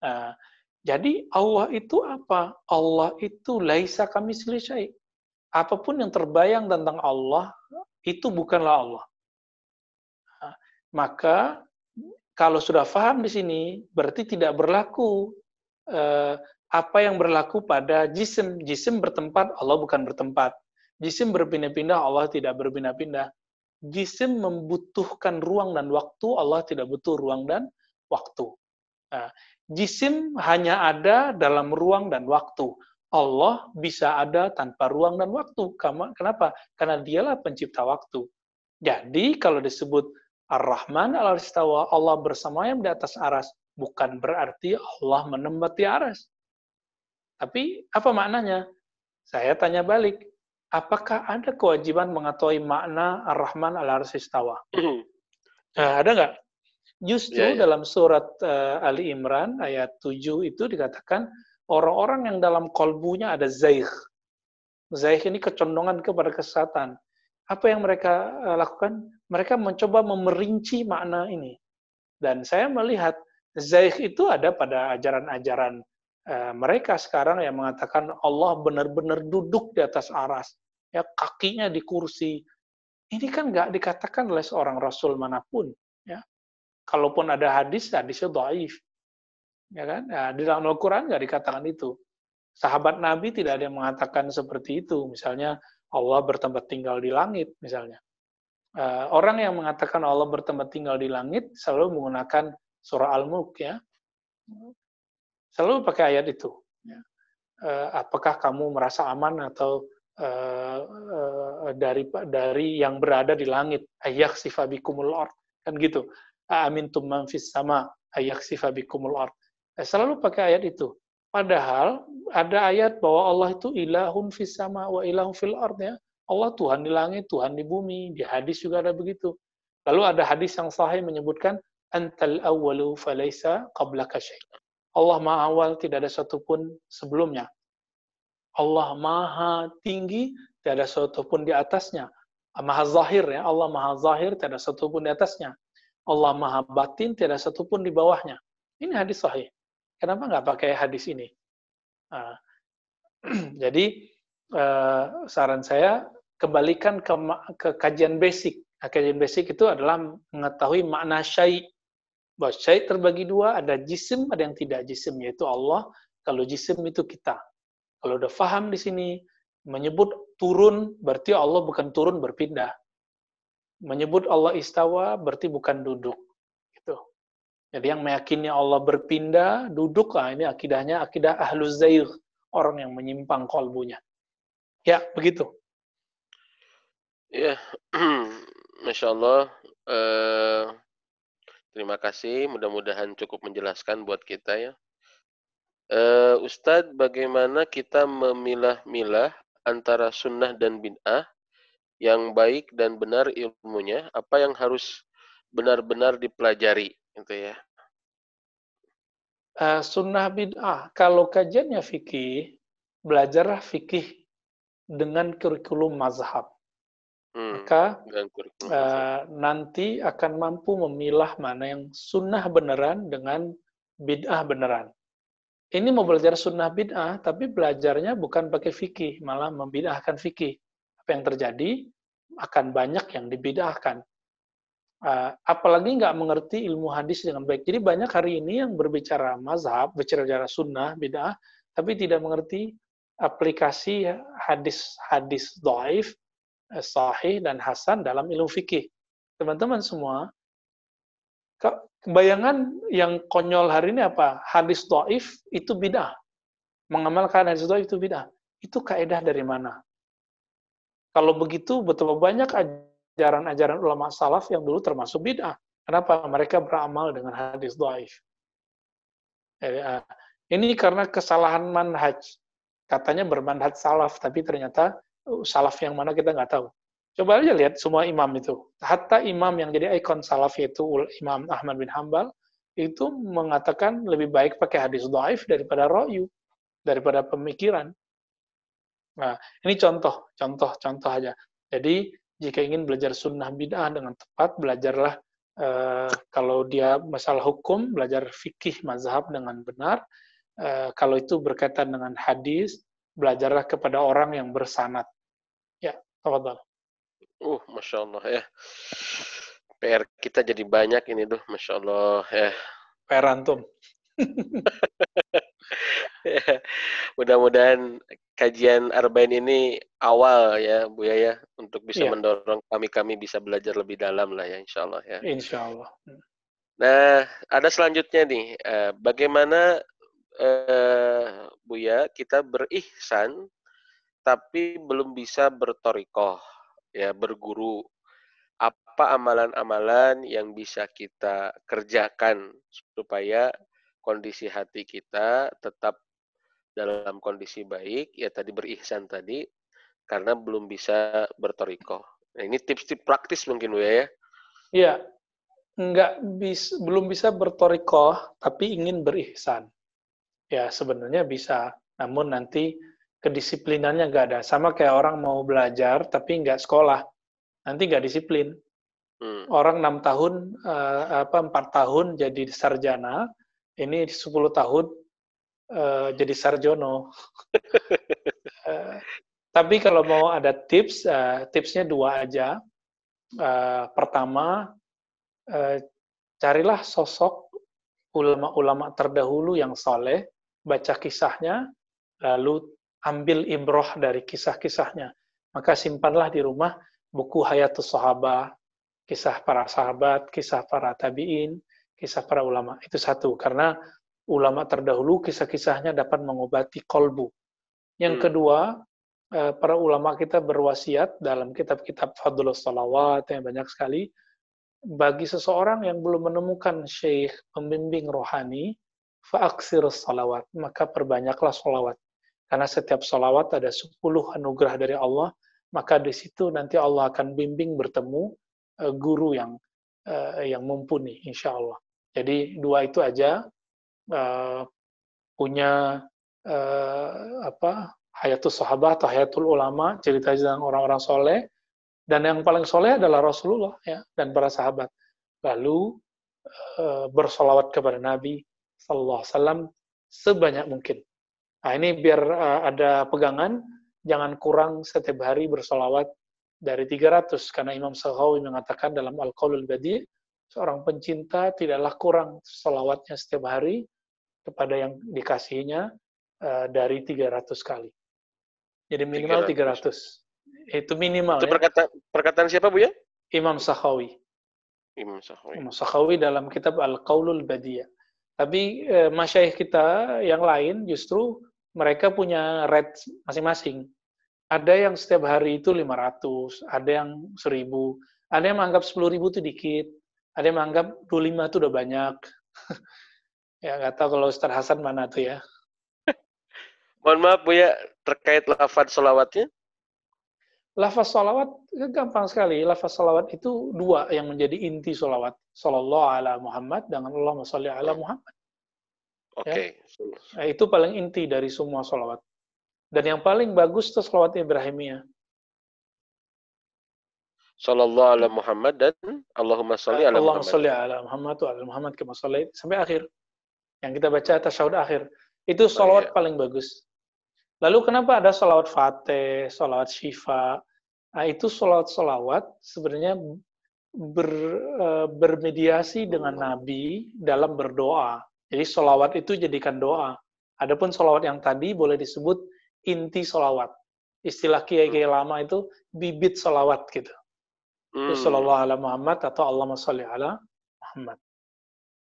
Uh, jadi Allah itu apa? Allah itu laisa kami selesai. Apa pun yang terbayang tentang Allah itu bukanlah Allah. Uh, maka kalau sudah paham di sini berarti tidak berlaku apa yang berlaku pada jisim. Jisim bertempat, Allah bukan bertempat. Jisim berpindah-pindah, Allah tidak berpindah-pindah. Jisim membutuhkan ruang dan waktu, Allah tidak butuh ruang dan waktu. Nah, jisim hanya ada dalam ruang dan waktu. Allah bisa ada tanpa ruang dan waktu. Kenapa? Karena dialah pencipta waktu. Jadi kalau disebut Ar-Rahman al-Istawa, Allah bersamayam di atas aras, bukan berarti Allah menempati aras. Tapi apa maknanya? Saya tanya balik, apakah ada kewajiban mengetahui makna Ar-Rahman al istawa? nah, ada nggak? Justru yeah, yeah. dalam surat uh, Ali Imran ayat 7 itu dikatakan orang-orang yang dalam kolbunya ada zaih. Zaih ini kecondongan kepada kesesatan. Apa yang mereka uh, lakukan? Mereka mencoba memerinci makna ini. Dan saya melihat zaih itu ada pada ajaran-ajaran mereka sekarang yang mengatakan Allah benar-benar duduk di atas aras, ya kakinya di kursi. Ini kan nggak dikatakan oleh seorang rasul mana pun, ya. Kalaupun ada hadis, hadisnya dhaif. Ya kan? Ya, di dalam Al-Qur'an nggak dikatakan itu. Sahabat Nabi tidak ada yang mengatakan seperti itu. Misalnya Allah bertempat tinggal di langit, misalnya. Uh, orang yang mengatakan Allah bertempat tinggal di langit selalu menggunakan surah Al-Mulk ya Selalu pakai ayat itu. Ya. Eh, apakah kamu merasa aman atau uh, uh, dari dari yang berada di langit? Ayak sifabikumul ard. Kan gitu. Amin man fis sama ayak sifabikumul ard. Selalu pakai ayat itu. Padahal ada ayat bahwa Allah itu ilahun fis sama wa ilahun fil ard ya. Allah Tuhan di langit Tuhan di bumi. Di hadis juga ada begitu. Lalu ada hadis yang sahih menyebutkan antal awwalu falaisa qablaka syai' Allah Maha Awal, tidak ada satupun sebelumnya. Allah Maha Tinggi, tidak ada satupun di atasnya. Maha Zahir ya, Allah Maha Zahir, tidak ada satupun di atasnya. Allah Maha Batin, tidak ada satupun di bawahnya. Ini hadis sahih. Kenapa nggak pakai hadis ini? Nah, jadi uh, saran saya kembalikan ke, ke kajian basic. Nah, kajian basic itu adalah mengetahui makna syai' bahwa syait terbagi dua, ada jisim, ada yang tidak jisim, yaitu Allah. Kalau jisim itu kita. Kalau udah faham di sini, menyebut turun, berarti Allah bukan turun berpindah. Menyebut Allah istawa, berarti bukan duduk. Gitu. Jadi yang meyakini Allah berpindah, duduk, nah ini akidahnya akidah ahlu zair, orang yang menyimpang kolbunya. Ya, begitu. Ya, Masya Allah. Uh, Terima kasih, mudah-mudahan cukup menjelaskan buat kita ya. Uh, Ustadz, bagaimana kita memilah-milah antara sunnah dan bid'ah yang baik dan benar ilmunya? Apa yang harus benar-benar dipelajari, gitu ya? Uh, sunnah bid'ah, kalau kajiannya fikih, belajarlah fikih dengan kurikulum mazhab. Hmm, maka uh, nanti akan mampu memilah mana yang sunnah beneran dengan bid'ah beneran. Ini mau belajar sunnah bid'ah, tapi belajarnya bukan pakai fikih, malah membid'ahkan fikih. apa yang terjadi? Akan banyak yang dibidahkan. Uh, apalagi nggak mengerti ilmu hadis dengan baik. Jadi banyak hari ini yang berbicara mazhab, berbicara sunnah, bid'ah, tapi tidak mengerti aplikasi hadis-hadis doaif, sahih, dan hasan dalam ilmu fikih. Teman-teman semua, bayangan yang konyol hari ini apa? Hadis doaif itu bid'ah. Mengamalkan hadis doaif itu bid'ah. Itu kaedah dari mana? Kalau begitu, betapa banyak ajaran-ajaran ulama salaf yang dulu termasuk bid'ah. Kenapa? Mereka beramal dengan hadis dhaif. Eh, ini karena kesalahan manhaj. Katanya bermanhaj salaf, tapi ternyata salaf yang mana kita nggak tahu. Coba aja lihat semua imam itu. Hatta imam yang jadi ikon salaf yaitu Imam Ahmad bin Hambal, itu mengatakan lebih baik pakai hadis dhaif daripada royu, daripada pemikiran. Nah, ini contoh, contoh, contoh aja. Jadi jika ingin belajar sunnah bid'ah dengan tepat, belajarlah uh, kalau dia masalah hukum, belajar fikih mazhab dengan benar. Uh, kalau itu berkaitan dengan hadis, belajarlah kepada orang yang bersanat. Ya, tafadhal. Uh, Masya Allah ya. PR kita jadi banyak ini tuh, Masya Allah ya. PR antum. Mudah-mudahan kajian Arba'in ini awal ya Bu ya untuk bisa yeah. mendorong kami-kami bisa belajar lebih dalam lah ya insya Allah ya. Insya Allah. Hmm. Nah ada selanjutnya nih eh, bagaimana uh, ya kita berihsan tapi belum bisa bertorikoh ya berguru apa amalan-amalan yang bisa kita kerjakan supaya kondisi hati kita tetap dalam kondisi baik, ya tadi berihsan tadi, karena belum bisa bertoriko. Nah, ini tips-tips praktis mungkin Bu ya? Iya, nggak bis, belum bisa bertoriko, tapi ingin berihsan. Ya sebenarnya bisa, namun nanti kedisiplinannya nggak ada. Sama kayak orang mau belajar tapi nggak sekolah, nanti nggak disiplin. Hmm. Orang enam tahun, uh, apa empat tahun jadi sarjana, ini 10 tahun uh, jadi sarjono. uh, tapi kalau mau ada tips, uh, tipsnya dua aja. Uh, pertama, uh, carilah sosok ulama-ulama terdahulu yang soleh, baca kisahnya, lalu ambil ibroh dari kisah-kisahnya. Maka simpanlah di rumah buku Hayatus Sahabah, kisah para sahabat, kisah para tabi'in, kisah para ulama. Itu satu, karena ulama terdahulu kisah-kisahnya dapat mengobati kolbu. Yang hmm. kedua, eh, para ulama kita berwasiat dalam kitab-kitab Fadlul Salawat yang banyak sekali, bagi seseorang yang belum menemukan syekh pembimbing rohani, fa'aksir salawat, maka perbanyaklah salawat. Karena setiap salawat ada 10 anugerah dari Allah, maka di situ nanti Allah akan bimbing bertemu eh, guru yang eh, yang mumpuni, insya Allah. Jadi dua itu aja uh, punya apa hayatul sahabat atau hayatul ulama cerita tentang orang-orang soleh dan yang paling soleh adalah Rasulullah ya dan para sahabat lalu bersolawat kepada Nabi Sallallahu Alaihi Wasallam sebanyak mungkin. Nah ini biar uh, ada pegangan jangan kurang setiap hari bersolawat dari 300 karena Imam Sahawi mengatakan dalam Al-Qaulul Badi seorang pencinta tidaklah kurang salawatnya setiap hari kepada yang dikasihnya uh, dari 300 kali. Jadi minimal 300. 300. Itu minimal. Itu ya. perkataan, perkataan siapa Bu ya? Imam Sahawi. Imam Sahawi. Imam Sahawi dalam kitab Al-Qaulul Badiyah. Tapi eh, masyayikh kita yang lain justru mereka punya rate masing-masing. Ada yang setiap hari itu 500, ada yang 1000, ada yang menganggap 10.000 itu dikit, ada yang menganggap 25 itu udah banyak. ya nggak tahu kalau Ustaz Hasan mana tuh ya. Mohon maaf Bu ya, terkait lafaz solawatnya. Lafaz solawat gampang sekali. Lafaz solawat itu dua yang menjadi inti solawat. Sallallahu ala Muhammad dengan Allah sholli ala Muhammad. Oke. Okay. Ya? Nah, itu paling inti dari semua solawat. Dan yang paling bagus itu solawat Ibrahimiyah. Sallallahu ala Muhammad dan Allahumma salli ala Allahumma salli ala Muhammad wa ala Muhammad kama salli sampai akhir. Yang kita baca tasyahud akhir. Itu salawat oh, iya. paling bagus. Lalu kenapa ada salawat fatih, salawat syifa? Nah, itu solawat-solawat sebenarnya ber, uh, bermediasi dengan Nabi dalam berdoa. Jadi solawat itu jadikan doa. Adapun solawat yang tadi boleh disebut inti solawat. Istilah kiai-kiai hmm. lama itu bibit solawat gitu. Hmm. Sallallahu ala Muhammad atau Allahumma salli ala Muhammad.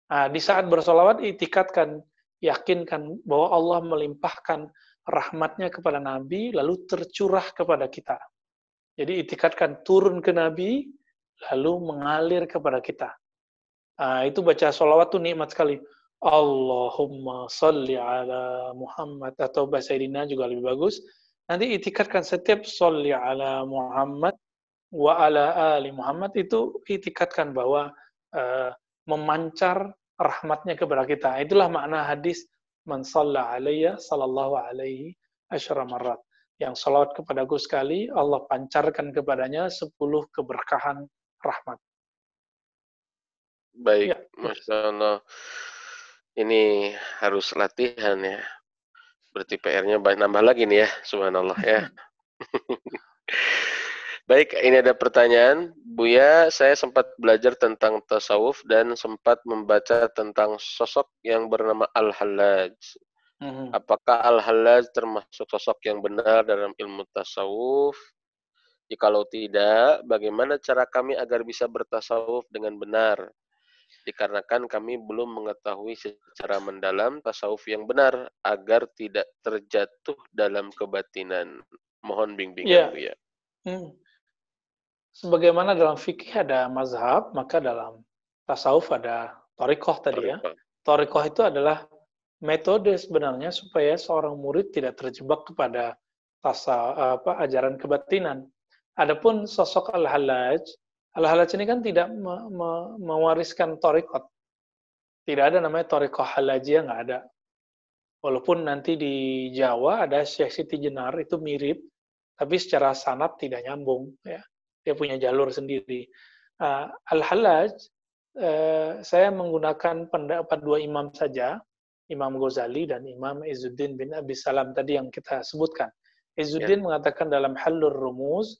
Nah, di saat bersolawat itikatkan, yakinkan bahwa Allah melimpahkan rahmatnya kepada Nabi lalu tercurah kepada kita. Jadi itikatkan turun ke Nabi, lalu mengalir kepada kita. Nah, itu baca sholawat tuh nikmat sekali. Allahumma salli ala Muhammad atau bahasa Irina juga lebih bagus. Nanti itikatkan setiap salli ala Muhammad wa ala ali Muhammad itu itikatkan bahwa uh, memancar rahmatnya kepada kita. Itulah makna hadis man salla alayya sallallahu alaihi asyara marat yang salawat kepadaku sekali, Allah pancarkan kepadanya sepuluh keberkahan rahmat. Baik, ya. Masya Allah. Ini harus latihan ya. Berarti PR-nya nambah lagi nih ya, subhanallah ya. Baik, ini ada pertanyaan. Buya, saya sempat belajar tentang tasawuf dan sempat membaca tentang sosok yang bernama Al-Hallaj. Hmm. Apakah Al-Hallaj termasuk sosok yang benar dalam ilmu tasawuf? Jikalau tidak, bagaimana cara kami agar bisa bertasawuf dengan benar? Dikarenakan kami belum mengetahui secara mendalam tasawuf yang benar agar tidak terjatuh dalam kebatinan. Mohon bimbingan yeah. ya. Hmm. Sebagaimana dalam fikih ada mazhab, maka dalam tasawuf ada torikoh tadi ya. Torikoh itu adalah metode sebenarnya supaya seorang murid tidak terjebak kepada tasa apa ajaran kebatinan. Adapun sosok Al-Halaj, Al-Halaj ini kan tidak me, me, mewariskan torikot. Tidak ada namanya torikoh halajiyah, nggak ada. Walaupun nanti di Jawa ada Syekh Siti Jenar, itu mirip, tapi secara sanat tidak nyambung. Ya. Dia punya jalur sendiri. Uh, Al-Halaj, uh, saya menggunakan pendapat dua imam saja, Imam Ghazali dan Imam Izzuddin bin Abi Salam tadi yang kita sebutkan. Izzuddin ya. mengatakan dalam Halur Rumuz,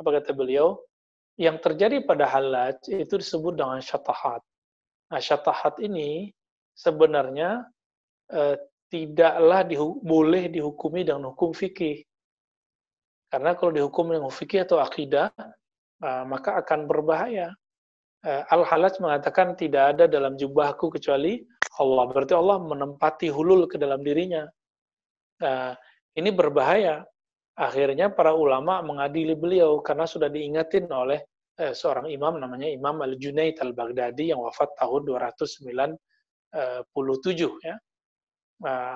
apa kata beliau? Yang terjadi pada halaj itu disebut dengan syatahat. Nah, syatahat ini sebenarnya eh, tidaklah dihu boleh dihukumi dengan hukum fikih. Karena kalau dihukum dengan fikih atau akidah, maka akan berbahaya. Eh, Al-Halaj mengatakan tidak ada dalam jubahku kecuali Allah. Berarti Allah menempati hulul ke dalam dirinya. Nah, ini berbahaya. Akhirnya para ulama mengadili beliau karena sudah diingatin oleh eh, seorang imam namanya Imam Al-Junaid Al-Baghdadi yang wafat tahun 297 ya.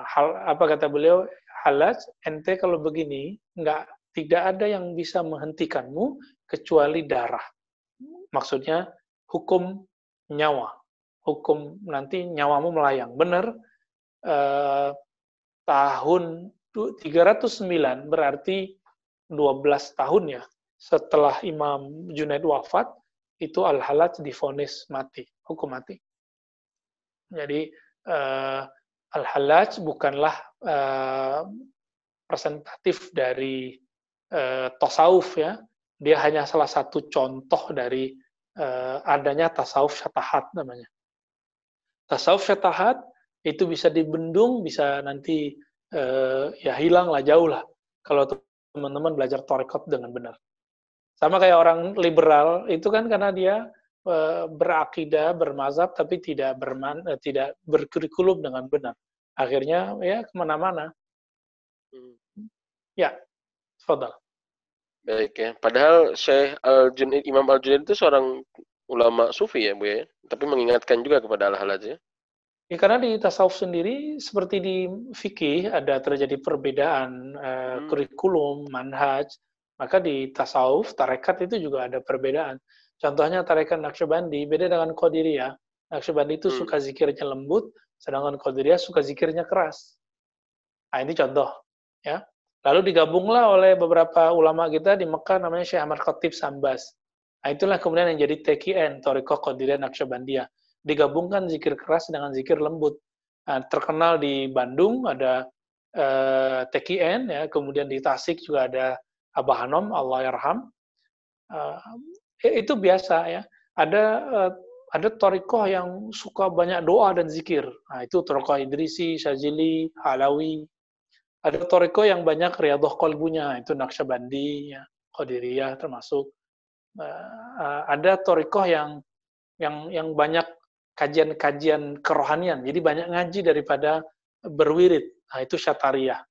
Hal apa kata beliau? Halaj, ente kalau begini nggak tidak ada yang bisa menghentikanmu kecuali darah. Maksudnya hukum nyawa hukum nanti nyawamu melayang. Benar, eh, tahun 309 berarti 12 tahun ya setelah Imam Junaid wafat, itu Al-Halaj difonis mati, hukum mati. Jadi eh, Al-Halaj bukanlah eh, presentatif dari eh, tasawuf ya, dia hanya salah satu contoh dari eh, adanya tasawuf syatahat namanya tasawuf syatahat itu bisa dibendung, bisa nanti uh, ya hilang lah jauh lah kalau teman-teman belajar torekot dengan benar. Sama kayak orang liberal itu kan karena dia uh, berakidah, bermazhab tapi tidak berman, uh, tidak berkurikulum dengan benar. Akhirnya ya ke mana-mana. Hmm. Ya, fadal. Baik ya. Padahal Syekh Al Junaid Imam Al Junaid itu seorang ulama sufi ya Bu ya, tapi mengingatkan juga kepada al-halaj ya. Ya, karena di tasawuf sendiri seperti di fikih ada terjadi perbedaan uh, hmm. kurikulum, manhaj, maka di tasawuf tarekat itu juga ada perbedaan. Contohnya tarekat Naqsyabandi beda dengan Qadiriyah. Naqsyabandi itu hmm. suka zikirnya lembut, sedangkan Qadiriyah suka zikirnya keras. Nah, ini contoh ya. Lalu digabunglah oleh beberapa ulama kita di Mekah namanya Syekh Ahmad Khatib Sambas. Nah, itulah kemudian yang jadi TKN, Toriko Qadiriyah Naqsyabandiyah. Digabungkan zikir keras dengan zikir lembut. Nah, terkenal di Bandung ada eh, TKN, ya, kemudian di Tasik juga ada Abah Hanom, Allah Yarham. uh, itu biasa ya. Ada uh, ada torikoh yang suka banyak doa dan zikir. Nah, itu torikoh Idrisi, Syazili, Halawi. Ada torikoh yang banyak riadoh kolbunya, itu Naqsyabandi, ya, Qadiriyah termasuk. Uh, ada torikoh yang yang yang banyak kajian-kajian kerohanian. Jadi banyak ngaji daripada berwirid. Nah, itu syatariyah.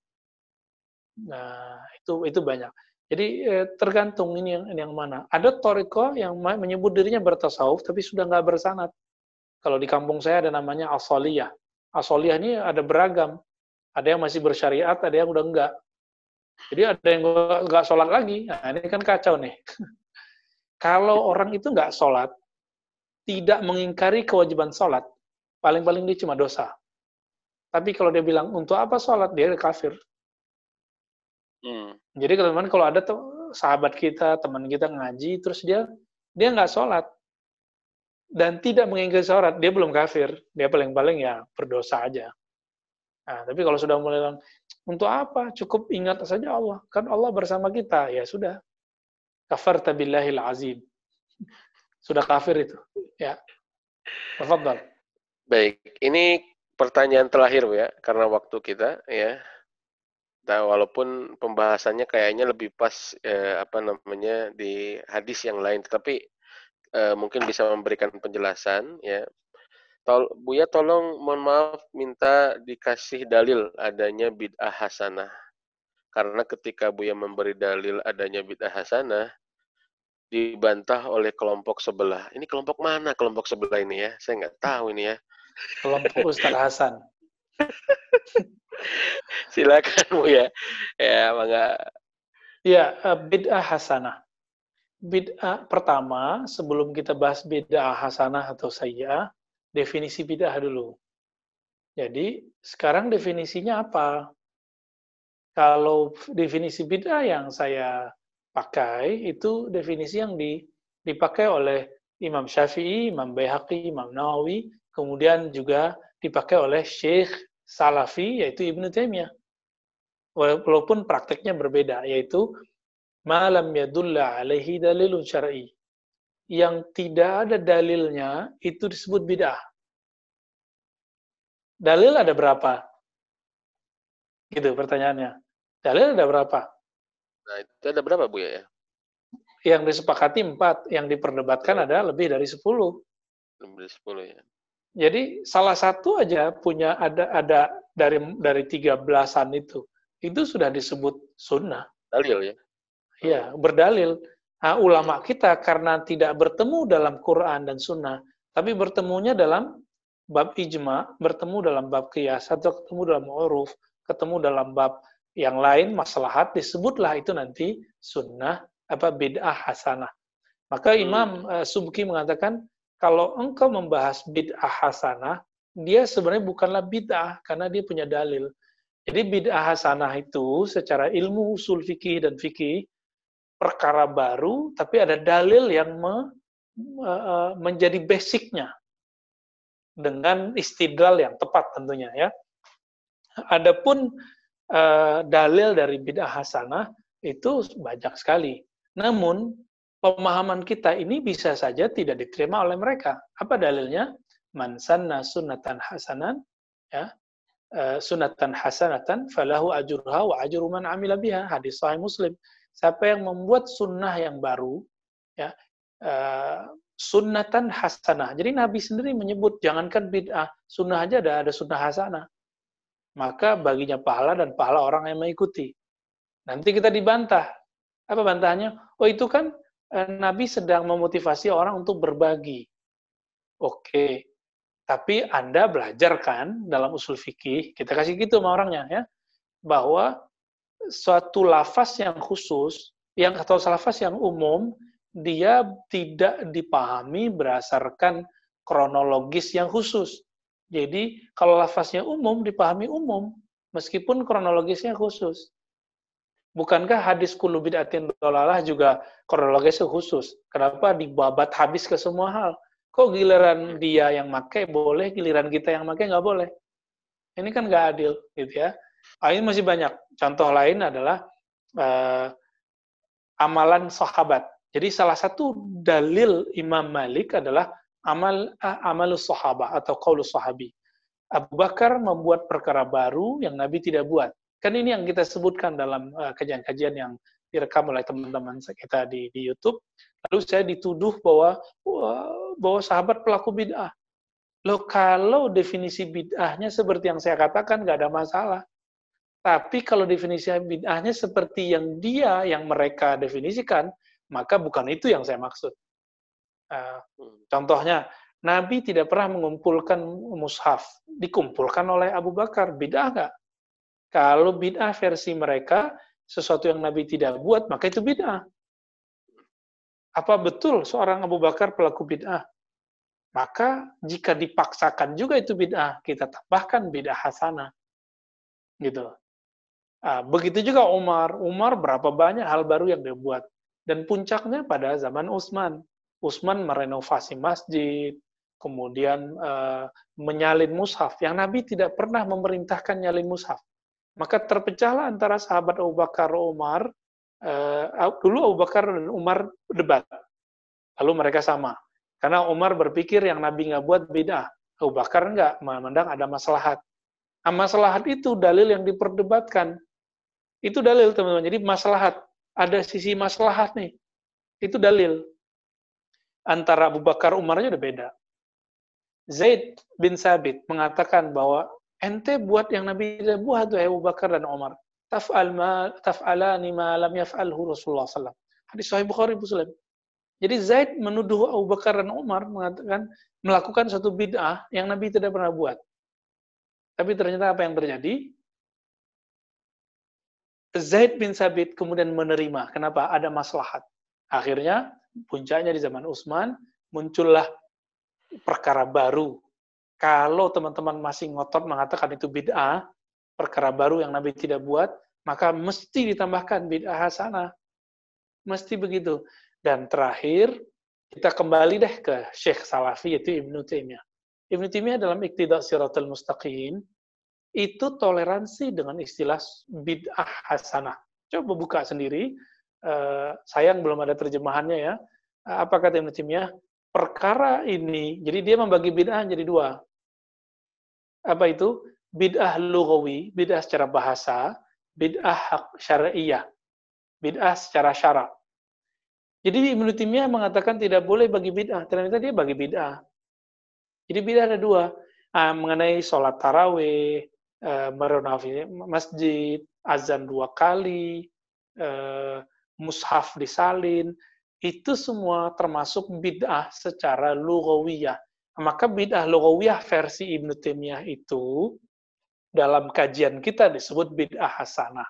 Nah, itu itu banyak. Jadi eh, tergantung ini yang, yang mana. Ada toriko yang menyebut dirinya bertasawuf tapi sudah nggak bersanat. Kalau di kampung saya ada namanya asoliyah. Asoliyah ini ada beragam. Ada yang masih bersyariat, ada yang udah enggak. Jadi ada yang nggak sholat lagi. Nah, ini kan kacau nih. Kalau orang itu nggak sholat, tidak mengingkari kewajiban sholat, paling-paling dia cuma dosa. Tapi kalau dia bilang, untuk apa sholat? Dia kafir. Hmm. Jadi teman kalau ada tuh sahabat kita, teman kita ngaji, terus dia dia nggak sholat dan tidak mengingkari sholat, dia belum kafir. Dia paling-paling ya berdosa aja. Nah, tapi kalau sudah mulai untuk apa? Cukup ingat saja Allah. Kan Allah bersama kita. Ya sudah. Kafar tabillahil azim. Sudah kafir itu. Ya. Tafadhal. Baik, ini pertanyaan terakhir ya, karena waktu kita ya. Nah, walaupun pembahasannya kayaknya lebih pas eh, apa namanya di hadis yang lain, tetapi eh, mungkin bisa memberikan penjelasan ya. Tol, Buya tolong mohon maaf minta dikasih dalil adanya bid'ah hasanah. Karena ketika Buya memberi dalil adanya bid'ah hasanah, dibantah oleh kelompok sebelah. Ini kelompok mana kelompok sebelah ini ya? Saya nggak tahu ini ya. Kelompok Ustaz Hasan. Silakan Bu ya. Ya, mangga. Ya, eh, bid'ah hasanah. Bid'ah pertama, sebelum kita bahas bid'ah hasanah atau sayyah, definisi bid'ah dulu. Jadi, sekarang definisinya apa? Kalau definisi bid'ah yang saya pakai, itu definisi yang dipakai oleh Imam Syafi'i, Imam Bayhaqi, Imam Nawawi, kemudian juga dipakai oleh Syekh Salafi yaitu Ibnu Taimiyah. Walaupun prakteknya berbeda yaitu malam yadulla alaihi dalilun syar'i. Yang tidak ada dalilnya itu disebut bid'ah. Dalil ada berapa? Gitu pertanyaannya. Dalil ada berapa? Nah, itu ada berapa Bu ya? Yang disepakati empat, yang diperdebatkan ada lebih dari sepuluh. Lebih dari sepuluh ya. Jadi salah satu aja punya ada ada dari dari tiga belasan itu itu sudah disebut sunnah. Dalil ya. Iya berdalil. Nah, ulama kita karena tidak bertemu dalam Quran dan Sunnah, tapi bertemunya dalam bab ijma, bertemu dalam bab kias atau ketemu dalam uruf, ketemu dalam bab yang lain maslahat disebutlah itu nanti sunnah apa bid'ah hasanah. Maka hmm. Imam uh, Subki mengatakan kalau engkau membahas bid'ah hasanah, dia sebenarnya bukanlah bid'ah karena dia punya dalil. Jadi bid'ah hasanah itu secara ilmu usul fikih dan fikih perkara baru tapi ada dalil yang me, uh, menjadi basicnya dengan istidlal yang tepat tentunya ya. Adapun uh, dalil dari bid'ah hasanah itu banyak sekali. Namun pemahaman kita ini bisa saja tidak diterima oleh mereka. Apa dalilnya? Man sanna hasanan ya uh, sunatan hasanatan falahu ajruha wa ajru man biha hadis sahih Muslim. Siapa yang membuat sunnah yang baru ya uh, sunnatan hasanah. Jadi Nabi sendiri menyebut jangankan bid'ah, sunnah aja ada ada sunnah hasanah. Maka baginya pahala dan pahala orang yang mengikuti. Nanti kita dibantah. Apa bantahnya? Oh itu kan Eh, Nabi sedang memotivasi orang untuk berbagi. Oke, tapi Anda belajar kan dalam usul fikih, kita kasih gitu sama orangnya ya, bahwa suatu lafaz yang khusus, yang atau lafaz yang umum, dia tidak dipahami berdasarkan kronologis yang khusus. Jadi kalau lafaznya umum dipahami umum, meskipun kronologisnya khusus. Bukankah hadis kulu bid'atin dolalah juga kronologisnya khusus? Kenapa dibabat habis ke semua hal? Kok giliran dia yang make boleh, giliran kita yang make nggak boleh? Ini kan nggak adil, gitu ya. Ini masih banyak. Contoh lain adalah uh, amalan sahabat. Jadi salah satu dalil Imam Malik adalah amal amal sahabah atau qaulus sahabi. Abu Bakar membuat perkara baru yang Nabi tidak buat. Kan ini yang kita sebutkan dalam kajian-kajian yang direkam oleh teman-teman kita di, di YouTube. Lalu saya dituduh bahwa bahwa sahabat pelaku bid'ah. Loh kalau definisi bid'ahnya seperti yang saya katakan nggak ada masalah. Tapi kalau definisi bid'ahnya seperti yang dia, yang mereka definisikan, maka bukan itu yang saya maksud. Uh, contohnya, Nabi tidak pernah mengumpulkan mushaf. Dikumpulkan oleh Abu Bakar. Bid'ah nggak? Kalau bid'ah versi mereka, sesuatu yang Nabi tidak buat, maka itu bid'ah. Apa betul seorang Abu Bakar pelaku bid'ah? Maka jika dipaksakan juga itu bid'ah, kita tambahkan bid'ah hasanah. Gitu. Nah, begitu juga Umar. Umar berapa banyak hal baru yang dia buat. Dan puncaknya pada zaman Utsman. Utsman merenovasi masjid, kemudian uh, menyalin mushaf. Yang Nabi tidak pernah memerintahkan nyalin mushaf. Maka terpecahlah antara sahabat Abu Bakar Umar. Uh, dulu Abu Bakar dan Umar debat. Lalu mereka sama. Karena Umar berpikir yang Nabi nggak buat beda. Abu Bakar nggak memandang ada maslahat. Nah, maslahat itu dalil yang diperdebatkan. Itu dalil teman-teman. Jadi maslahat, ada sisi maslahat nih. Itu dalil. Antara Abu Bakar Umarnya udah beda. Zaid bin Sabit mengatakan bahwa ente buat yang Nabi tidak buat tuh Abu Bakar dan Umar. Taf'al ma taf'alani ma lam yaf'alhu Rasulullah sallallahu Hadis Sahih Bukhari Muslim. Jadi Zaid menuduh Abu Bakar dan Umar mengatakan melakukan satu bid'ah yang Nabi tidak pernah buat. Tapi ternyata apa yang terjadi? Zaid bin Sabit kemudian menerima. Kenapa? Ada maslahat. Akhirnya, puncaknya di zaman Utsman, muncullah perkara baru. Kalau teman-teman masih ngotot mengatakan itu bid'ah, perkara baru yang Nabi tidak buat, maka mesti ditambahkan bid'ah hasanah. Mesti begitu. Dan terakhir, kita kembali deh ke Syekh Salafi, yaitu Ibnu Taimiyah. Ibnu Taimiyah dalam Iqtida Siratul Mustaqim, itu toleransi dengan istilah bid'ah hasanah. Coba buka sendiri. Uh, sayang belum ada terjemahannya ya. Apa kata Taimiyah? Perkara ini, jadi dia membagi bid'ah jadi dua. Apa itu? Bid'ah lugawi, bid'ah secara bahasa, bid'ah syariah, bid'ah secara syarak. Jadi Taimiyah mengatakan tidak boleh bagi bid'ah. Ternyata dia bagi bid'ah. Jadi bid'ah ada dua. Uh, mengenai sholat taraweh, uh, merenovasi masjid, azan dua kali, uh, mushaf disalin, itu semua termasuk bid'ah secara lugawiyah. Maka bid'ah lugawiyah versi Ibnu Taimiyah itu dalam kajian kita disebut bid'ah hasanah.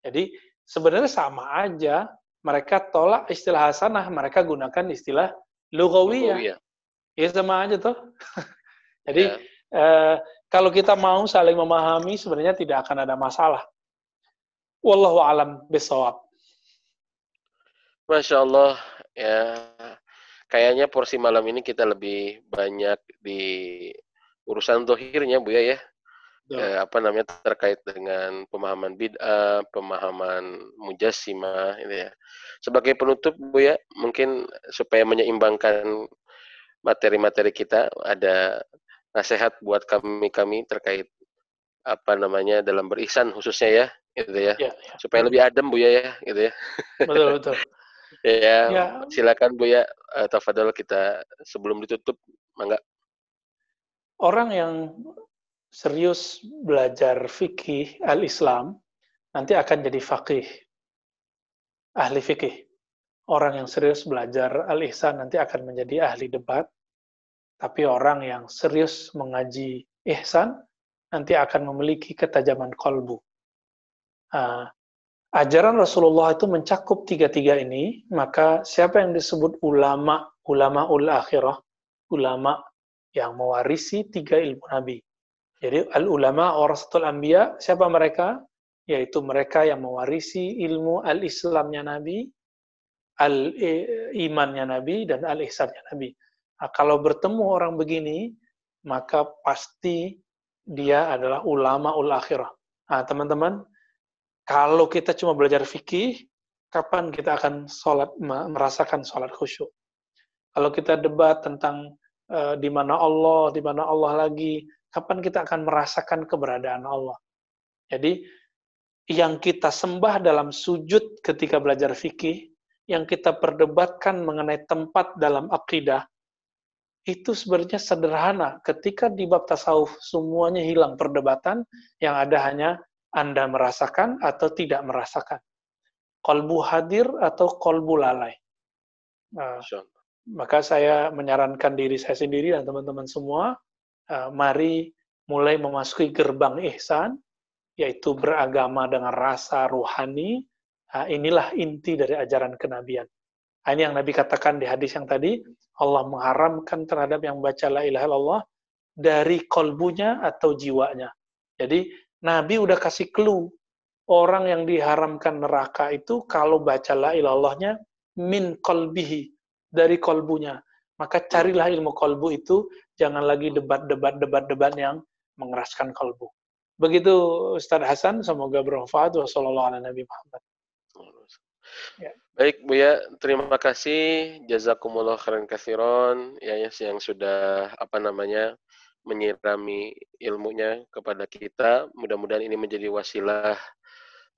Jadi sebenarnya sama aja, mereka tolak istilah hasanah, mereka gunakan istilah lugawiyah. Ya sama aja tuh. Jadi ya. eh, kalau kita mau saling memahami sebenarnya tidak akan ada masalah. Wallahu alam bisawab. Masya Allah ya kayaknya porsi malam ini kita lebih banyak di urusan dohirnya Bu ya ya. Eh, apa namanya terkait dengan pemahaman bid'ah, pemahaman mujassimah ini ya. Sebagai penutup Bu ya, mungkin supaya menyeimbangkan materi-materi kita ada nasihat buat kami-kami terkait apa namanya dalam berihsan khususnya ya gitu ya, ya, ya. supaya lebih adem bu ya ya gitu ya. Betul betul. Ya, ya. Silakan bu ya uh, tafadhol kita sebelum ditutup mangga. Orang yang serius belajar fikih al-Islam nanti akan jadi fakih ahli fikih. Orang yang serius belajar al-ihsan nanti akan menjadi ahli debat tapi orang yang serius mengaji ihsan nanti akan memiliki ketajaman kolbu. Uh, ajaran Rasulullah itu mencakup tiga-tiga ini, maka siapa yang disebut ulama, ulama ul akhirah, ulama yang mewarisi tiga ilmu Nabi. Jadi al-ulama warasatul anbiya, siapa mereka? Yaitu mereka yang mewarisi ilmu al-islamnya Nabi, al-imannya Nabi, dan al-ihsannya Nabi. Nah, kalau bertemu orang begini, maka pasti dia adalah ulama ul akhirah. Nah, teman-teman, kalau kita cuma belajar fikih, kapan kita akan sholat merasakan sholat khusyuk. Kalau kita debat tentang uh, di mana Allah, di mana Allah lagi, kapan kita akan merasakan keberadaan Allah. Jadi yang kita sembah dalam sujud ketika belajar fikih, yang kita perdebatkan mengenai tempat dalam akidah, itu sebenarnya sederhana. Ketika di bab tasawuf semuanya hilang perdebatan, yang ada hanya Anda merasakan atau tidak merasakan. Kolbu hadir atau kolbu lalai. Nah, maka saya menyarankan diri saya sendiri dan teman-teman semua, uh, mari mulai memasuki gerbang ihsan, yaitu beragama dengan rasa ruhani, nah, inilah inti dari ajaran kenabian. Nah, ini yang Nabi katakan di hadis yang tadi, Allah mengharamkan terhadap yang baca la ilaha illallah dari kolbunya atau jiwanya. Jadi Nabi udah kasih clue, orang yang diharamkan neraka itu kalau baca la ilallahnya min kolbihi, dari kolbunya. Maka carilah ilmu kolbu itu, jangan lagi debat-debat debat-debat yang mengeraskan kolbu. Begitu Ustaz Hasan, semoga bermanfaat. Wassalamualaikum Muhammad. Ya. Baik Bu ya, terima kasih jazakumullah khairan kathiron ya, ya yang sudah apa namanya menyirami ilmunya kepada kita. Mudah-mudahan ini menjadi wasilah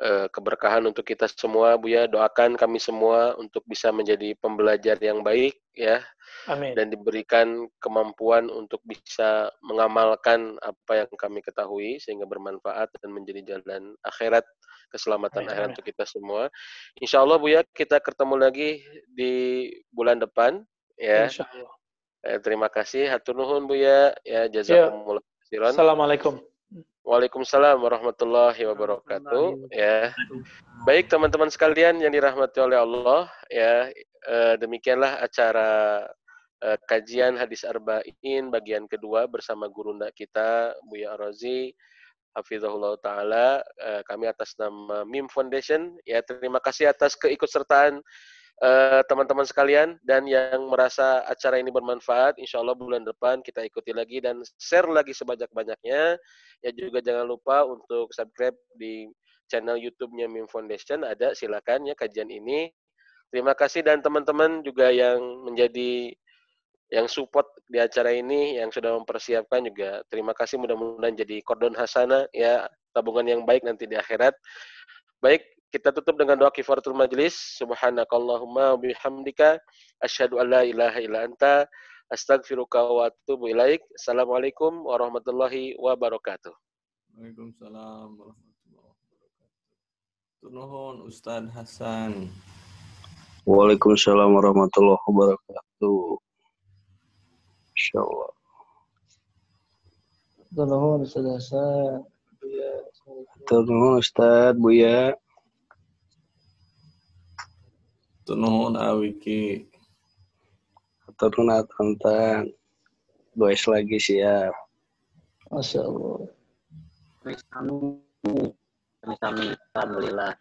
uh, keberkahan untuk kita semua Bu ya. Doakan kami semua untuk bisa menjadi pembelajar yang baik ya Amin. dan diberikan kemampuan untuk bisa mengamalkan apa yang kami ketahui sehingga bermanfaat dan menjadi jalan akhirat keselamatan Amin. akhirat untuk kita semua. Insya Allah Bu ya kita ketemu lagi di bulan depan ya. Insya Allah. Eh, terima kasih. Hatur nuhun Bu ya. Ya jazakumullah khairan. Assalamualaikum. Waalaikumsalam warahmatullahi wabarakatuh. Ya, baik teman-teman sekalian yang dirahmati oleh Allah, ya eh, demikianlah acara eh, kajian hadis arba'in bagian kedua bersama guru kita Buya Rozi Hafizahullah Ta'ala, eh, kami atas nama MIM Foundation, ya terima kasih atas keikutsertaan eh, teman-teman sekalian dan yang merasa acara ini bermanfaat, insya Allah bulan depan kita ikuti lagi dan share lagi sebanyak-banyaknya. Ya juga jangan lupa untuk subscribe di channel YouTube-nya MIM Foundation, ada silakan ya kajian ini. Terima kasih dan teman-teman juga yang menjadi yang support di acara ini yang sudah mempersiapkan juga. Terima kasih mudah-mudahan jadi kordon hasana ya tabungan yang baik nanti di akhirat. Baik kita tutup dengan doa kifaratul majlis. Subhanakallahumma bihamdika asyhadu an la ilaha illa anta astaghfiruka wa atubu ilaik. Assalamualaikum warahmatullahi wabarakatuh. Waalaikumsalam warahmatullahi wabarakatuh. Turnuhun Ustaz Hasan. Waalaikumsalam warahmatullahi wabarakatuh insyaallah Tolong Ustaz Hasan. Tolong Ustaz Buya. Tolong Awiki. Tolong Atantan. Boys lagi siap. Masya Allah. Kami, kami, alhamdulillah.